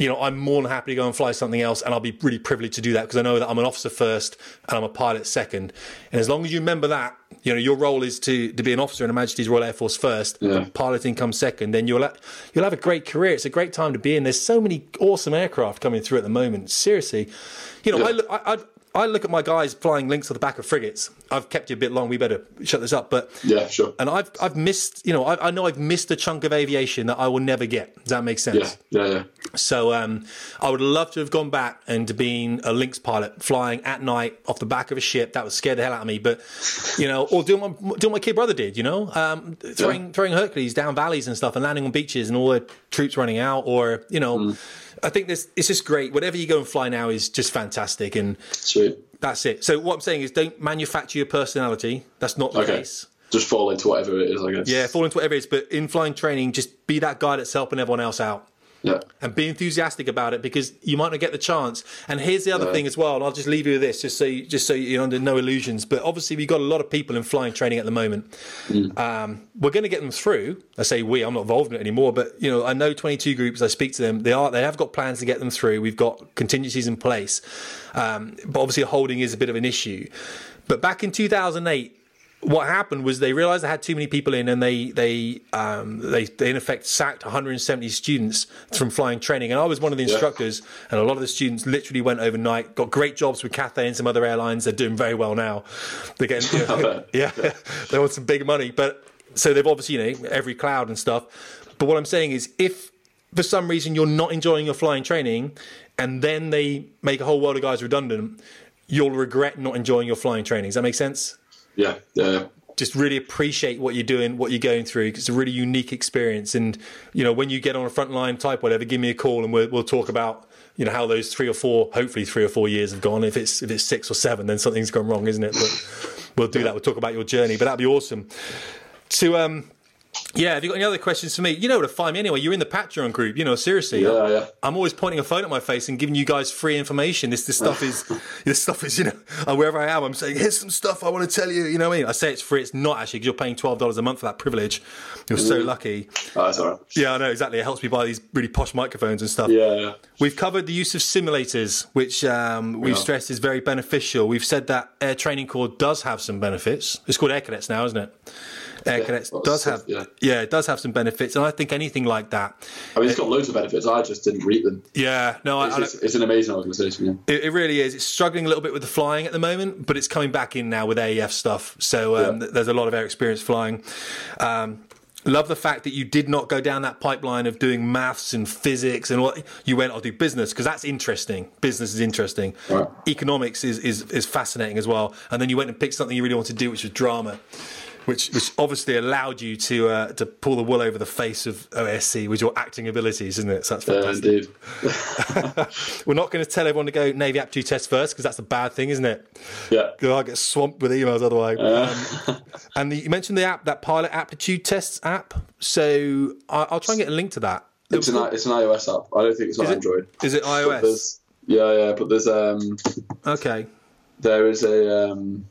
you know, I'm more than happy to go and fly something else, and I'll be really privileged to do that because I know that I'm an officer first and I'm a pilot second. And as long as you remember that, you know, your role is to to be an officer in Her Majesty's Royal Air Force first, Yeah. piloting comes second. Then you'll you'll have a great career. It's a great time to be in. There's so many awesome aircraft coming through at the moment. Seriously, you know, Yeah. I I, I look at my guys flying Lynx on the back of frigates. I've kept you a bit long. We better shut this up, but. Yeah, sure. And I've I've missed, you know, I, I know I've missed a chunk of aviation that I will never get. Does that make sense? Yeah, yeah, yeah. So um, I would love to have gone back and to being a Lynx pilot, flying at night off the back of a ship. That would scare the hell out of me. But you know, or doing what doing what my kid brother did. You know, um, throwing Yeah. throwing Hercules down valleys and stuff, and landing on beaches, and all the troops running out. Or you know, Mm. I think this it's just great. Whatever you go and fly now is just fantastic, and Sweet. that's it. So what I'm saying is, don't manufacture your personality. That's not the Okay. case. Just fall into whatever it is, I guess. Yeah, fall into whatever it is. But in flying training, just be that guy that's helping everyone else out Yeah. and be enthusiastic about it because you might not get the chance. And here's the other Yeah. thing as well, and I'll just leave you with this, just so you, just so you're under no illusions. But obviously, we've got a lot of people in flying training at the moment. Um, we're going to get them through. I say we. I'm not involved in it anymore, but you know, I know 22 groups. I speak to them. They are. They have got plans to get them through. We've got contingencies in place. Um, but obviously, holding is a bit of an issue. But back in 2008 what happened was they realized they had too many people in and they they um, they, they in effect sacked 170 students from flying training. And I was one of the instructors and a lot of the students literally went overnight got great jobs with Cathay and some other airlines. They're doing very well now. They're getting you know, yeah. they want some big money. But so they've obviously you know every cloud and stuff. But what I'm saying is if for some reason you're not enjoying your flying training, and then they make a whole world of guys redundant, you'll regret not enjoying your flying training. Does that make sense? Yeah, yeah, just really appreciate what you're doing, what you're going through. It's a really unique experience. And, you know, when you get on a frontline type, whatever, give me a call and we'll, we'll talk about, you know, how those three or four, hopefully three or four years have gone. If it's, if it's six or seven, then something's gone wrong, isn't it? But we'll do that. We'll talk about your journey, but that'd be awesome. To, um, yeah, have you got any other questions for me? You know where to find me anyway. You're in the Patreon group. You know, seriously. Yeah, yeah. I'm always pointing a phone at my face and giving you guys free information. This this stuff is this stuff is you know uh, wherever I am, I'm saying here's some stuff I want to tell you. You know what I mean? I say it's free. It's not actually because you're paying twelve dollars a month for that privilege. You're so lucky. Oh, that's all right. Yeah, I know exactly. It helps me buy these really posh microphones and stuff. Yeah, yeah. We've covered the use of simulators, which um, we've stressed is very beneficial. We've said that Air Training Corps does have some benefits. It's called Air Cadets now, isn't it? Air Cadets does have, yeah. yeah, it does have some benefits, and I think anything like that, I mean, it's got loads of benefits. I just didn't read them. yeah, no, I, It's, I, it's, it's an amazing organisation. Yeah. It, it really is. It's struggling a little bit with the flying at the moment, but it's coming back in now with AEF stuff. So um, Yeah. th- there's a lot of air experience flying. Um, love the fact that you did not go down that pipeline of doing maths and physics and what you went. I'll do business because that's interesting. Business is interesting. Right. Economics is, is is fascinating as well. And then you went and picked something you really wanted to do, which was drama. Which, which obviously allowed you to uh, to pull the wool over the face of OASC with your acting abilities, isn't it? So that's fantastic. indeed. We're not going to tell everyone to go Navy aptitude test first because that's a bad thing, isn't it? Yeah. I get swamped with emails otherwise. Um, and the, you mentioned the app, that pilot aptitude tests app. So I, I'll try and get a link to that. It's an, it's an iOS app. I don't think it's on Is it- Android. Is it iOS? Yeah, yeah, but there's um Okay. there is a um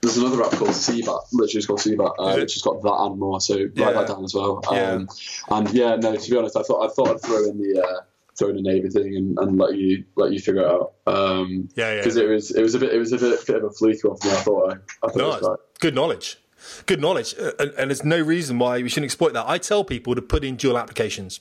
there's another app called CBAT, literally it's called CBAT, uh, which has got that and more. So Yeah. write that down as well. Yeah. Um, and yeah, no, to be honest, I thought I thought I'd throw in the uh, throw in the Navy thing and, and let you let you figure it out. Um, Yeah, yeah. Because it was it was a bit it was a bit, bit of a fluke one for me. I thought I, I thought No, it was right. good knowledge. Good knowledge. Uh, and, and there's no reason why we shouldn't exploit that. I tell people to put in dual applications.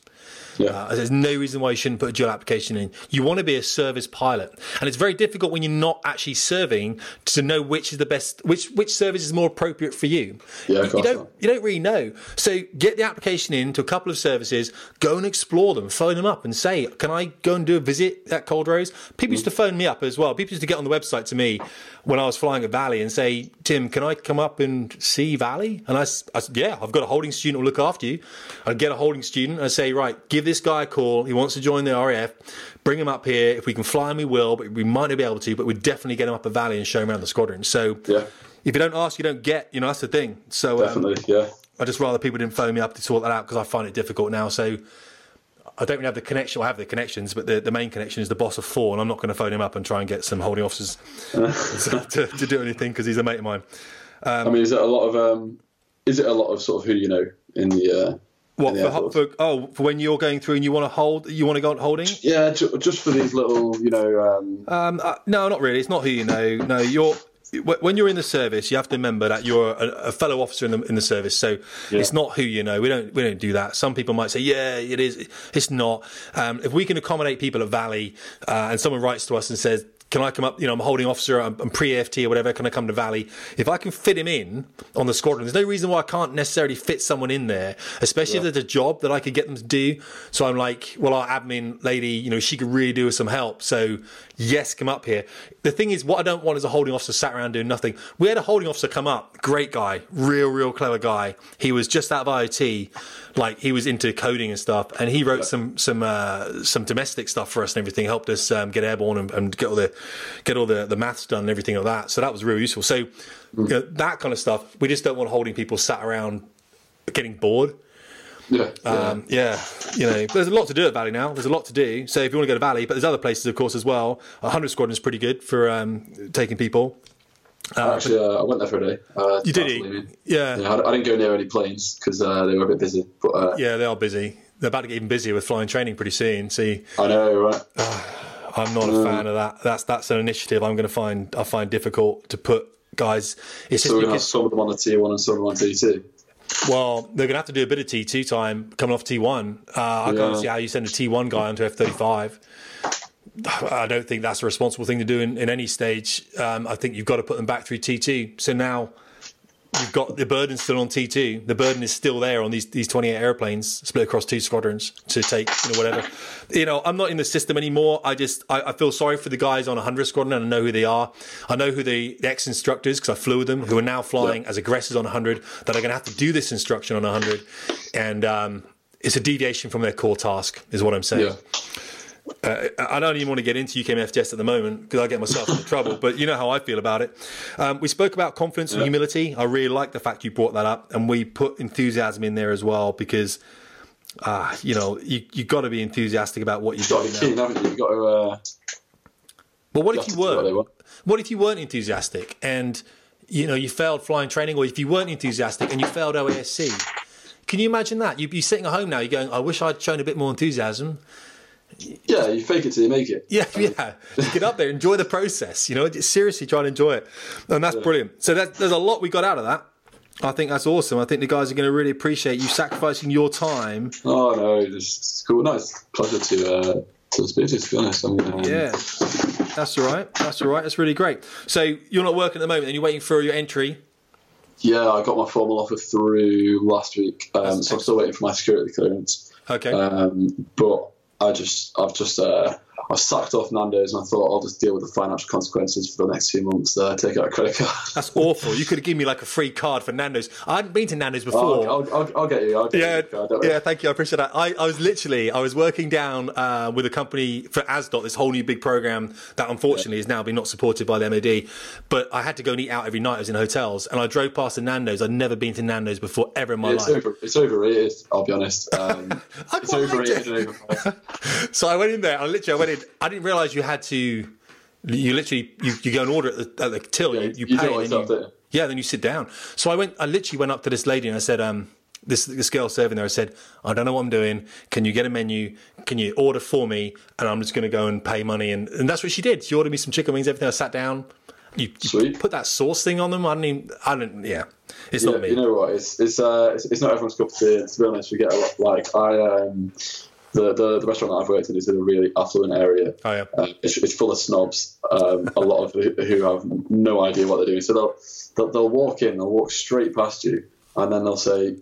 Yeah. Uh, there's no reason why you shouldn't put a dual application in. You want to be a service pilot, and it's very difficult when you're not actually serving to know which is the best, which which service is more appropriate for you. Yeah, of you don't not. you don't really know. So get the application in to a couple of services, go and explore them, phone them up, and say, "Can I go and do a visit at Culdrose?" People used to phone me up as well. People used to get on the website to me when I was flying at Valley and say, "Tim, can I come up and see Valley?" And I said, "Yeah, I've got a holding student who'll look after you." I'd get a holding student. I say, "Right, give this guy a call. He wants to join the RAF. Bring him up here. If we can fly him, we will. But we might not be able to. But we'd definitely get him up a Valley and show him around the squadron." So. Yeah. If you don't ask, you don't get. You know that's the thing. So um, yeah. I just rather people didn't phone me up to sort that out because I find it difficult now. So I don't really have the connection. I have the connections, but the, the main connection is the boss of four, and I'm not going to phone him up and try and get some holding officers to, to do anything because he's a mate of mine. I mean, is it a lot of um, is it a lot of sort of who you know in the uh, What for, for? Oh, for when you're going through and you want to hold, you want to go on holding? Yeah, ju- just for these little, you know, um, Um, uh, no, not really. It's not who you know. No, you're when you're in the service, you have to remember that you're a, a fellow officer in the in the service. So it's not who you know. We don't we don't do that. Some people might say, yeah, it is. It's not. Um, if we can accommodate people at Valley, uh, and someone writes to us and says. Can I come up? You know, I'm a holding officer. I'm, I'm pre-AFT or whatever. Can I come to Valley? If I can fit him in on the squadron, there's no reason why I can't necessarily fit someone in there. Especially if there's a job that I could get them to do. So I'm like, well, our admin lady, you know, she could really do with some help. So yes, come up here. The thing is, what I don't want is a holding officer sat around doing nothing. We had a holding officer come up, great guy, real, real clever guy. He was just out of IOT, like he was into coding and stuff, and he wrote some some uh, some domestic stuff for us and everything. Helped us um, get airborne and, and get all the get all the the maths done and everything like that. So that was real useful. So you know, that kind of stuff. We just don't want holding people sat around getting bored. Yeah, yeah. Um, yeah, you know, there's a lot to do at Valley now. There's a lot to do. So if you want to go to Valley, but there's other places, of course, as well. 100 Squadron is pretty good for um, taking people. Actually, uh, I went there for a day. Uh, You did. Yeah, Yeah, I, I didn't go near any planes because uh, they were a bit busy. But uh, yeah, they are busy. They're about to get even busier with flying training pretty soon. See, I know, right? I'm not a fan of that. That's that's an initiative I'm going to find I find difficult to put guys. It's just So gonna have because some of them on the T one and some of them on T two. Well, they're going to have to do a bit of T2 time coming off T1. Uh, I can't see how you send a T1 guy onto F35. I don't think that's a responsible thing to do in, in any stage. Um, I think you've got to put them back through T2. So now you've got the burden still on T2. The burden is still there on these these 28 airplanes split across two squadrons to take you know whatever. You know, I'm not in the system anymore. I just I, I feel sorry for the guys on 100 squadron and I know who they are. I know who the, the ex instructors because I flew with them who are now flying as aggressors on 100 that are going to have to do this instruction on 100, and um, it's a deviation from their core task, is what I'm saying. Yeah. Uh, I don't even want to get into UKMFTS at the moment because I get myself into trouble. But you know how I feel about it. Um, we spoke about confidence and humility. I really like the fact you brought that up, and we put enthusiasm in there as well because, uh, you know, you you got to be enthusiastic about what You've got to be keen, haven't you? You've got to. Uh, But what if you to do what they weren't? want. What if you weren't enthusiastic and you know you failed flying training, or if you weren't enthusiastic and you failed OASC? Can you imagine that? You'd be sitting at home now. You're going, "I wish I'd shown a bit more enthusiasm." Yeah, you fake it till you make it. Yeah, yeah. Just get up there, enjoy the process. You know, seriously try and enjoy it, and that's brilliant. So that, there's a lot we got out of that. I think that's awesome. I think the guys are going to really appreciate you sacrificing your time. Oh no, it's, cool. No, it's pleasure to uh, to speak to be honest, I mean, um, Yeah, that's all right. That's all right. That's really great. So you're not working at the moment, and you're waiting for your entry. yeah. I got my formal offer through last week, um, so I'm still waiting for my security clearance. Okay. Um, but I just, I've just, uh, I sucked off Nando's, and I thought I'll just deal with the financial consequences for the next few months. Uh, take out a credit card. That's awful. You could have given me like a free card for Nando's. I hadn't been to Nando's before. I'll, I'll, I'll, I'll get you. I'll get Yeah, you yeah, thank you. I appreciate that. I, I was literally, I was working down uh, with a company for ASDOT, this whole new big program that unfortunately is now being not supported by the MOD. But I had to go and eat out every night. I was in hotels, and I drove past the Nando's. I'd never been to Nando's before ever in my It's, life. over, it's overrated. I'll be honest. Um, I it's overrated it. So I went in there. I literally, I went in. I didn't realize you had to. You literally, you, you go and order at the, at the till. Yeah, you, you, pay, do and yourself, you, yeah, then you sit down. So I went. I literally went up to this lady and I said, um, this this girl serving there. I said, I don't know what I'm doing. Can you get a menu? Can you order for me? And I'm just going to go and pay money. And, and that's what she did. She ordered me some chicken wings. Everything. I sat down. You, you put that sauce thing on them. I don't even. I don't. Yeah, it's Yeah, not me. You know what? It's it's uh it's, it's not everyone's cup of tea. To be honest, we get a lot. Like I um the the, the restaurant that I've worked in is in a really affluent area. oh yeah. Uh, it's, it's full of snobs. Um, a lot of who, who have no idea what they're doing. So they'll, they'll they'll walk in, they'll walk straight past you, and then they'll say,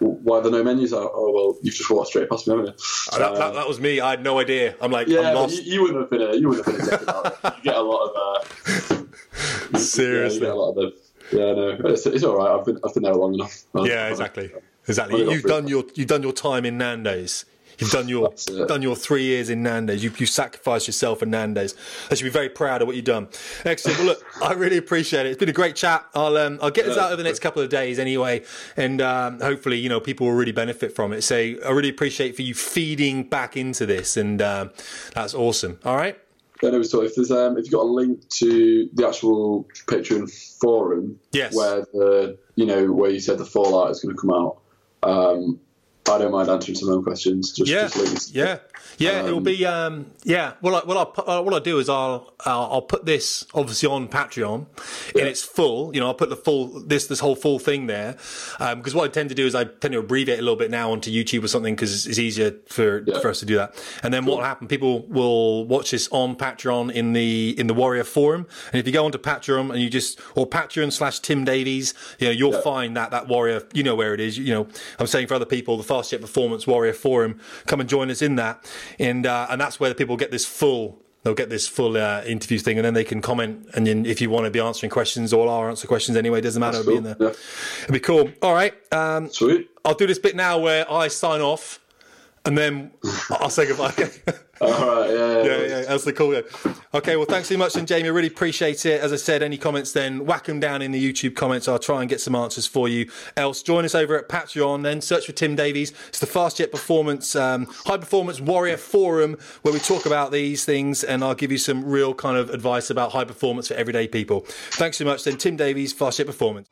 "Why are there no menus?" Oh, oh well, you've just walked straight past me, haven't you? that, that, that was me. I had no idea. I'm like, yeah, I'm lost. you, you wouldn't have been a you wouldn't have been a dick about it. You get a lot of uh, yeah, Seriously. get a lot of the, yeah, no, it's, it's all right. I've been I've been there long enough. Yeah, exactly. Exactly. You've done your you've done your time in Nando's. You've done your done your three years in Nando's. You you sacrificed yourself for Nando's. I should be very proud of what you've done. Excellent. Well, look, I really appreciate it. It's been a great chat. I'll um, I'll get this out over the next couple of days anyway, and um, hopefully you know people will really benefit from it. So I really appreciate for you feeding back into this, and um, that's awesome. All right. Yeah, no, so if there's um, if you've got a link to the actual Patreon forum, Yes. where the you know where you said the Fallout is going to come out, um, I don't mind answering some of them questions. Just, Yeah, just yeah, yeah. it'll Um, be um, yeah. Well, I, well, I'll, uh, what I'll do is I'll I'll, I'll put this obviously on Patreon in its full. You know, I'll put the full this this whole full thing there because what I tend to do is I tend to abbreviate a little bit now onto YouTube or something because it's easier for Yeah. for us to do that. And then what will happen? People will watch this on Patreon in the in the Warrior forum. And if you go onto Patreon and you just or Patreon slash Tim Davies, you know, you'll Yeah. find that that Warrior. You know where it is. You know, I'm saying for other people, the Performance Warrior forum. Come and join us in that, and uh, and that's where the people get this full. They'll get this full uh, interview thing, and then they can comment. And then if you want to be answering questions, or I'll answer questions anyway. Doesn't matter. That's It'll be in there. Yeah. It'll be cool. All right. Um, Sweet. I'll do this bit now where I sign off, and then I'll say goodbye. All right. Yeah. yeah, yeah, that's the cool. Yeah. Okay, well, thanks so much, then, Jamie. I Really appreciate it. As I said, any comments, then whack them down in the YouTube comments. I'll try and get some answers for you. Else, join us over at Patreon. Then search for Tim Davies. It's the Fast Jet Performance um, High Performance Warrior Forum where we talk about these things, and I'll give you some real kind of advice about high performance for everyday people. Thanks so much, then, Tim Davies, Fast Jet Performance.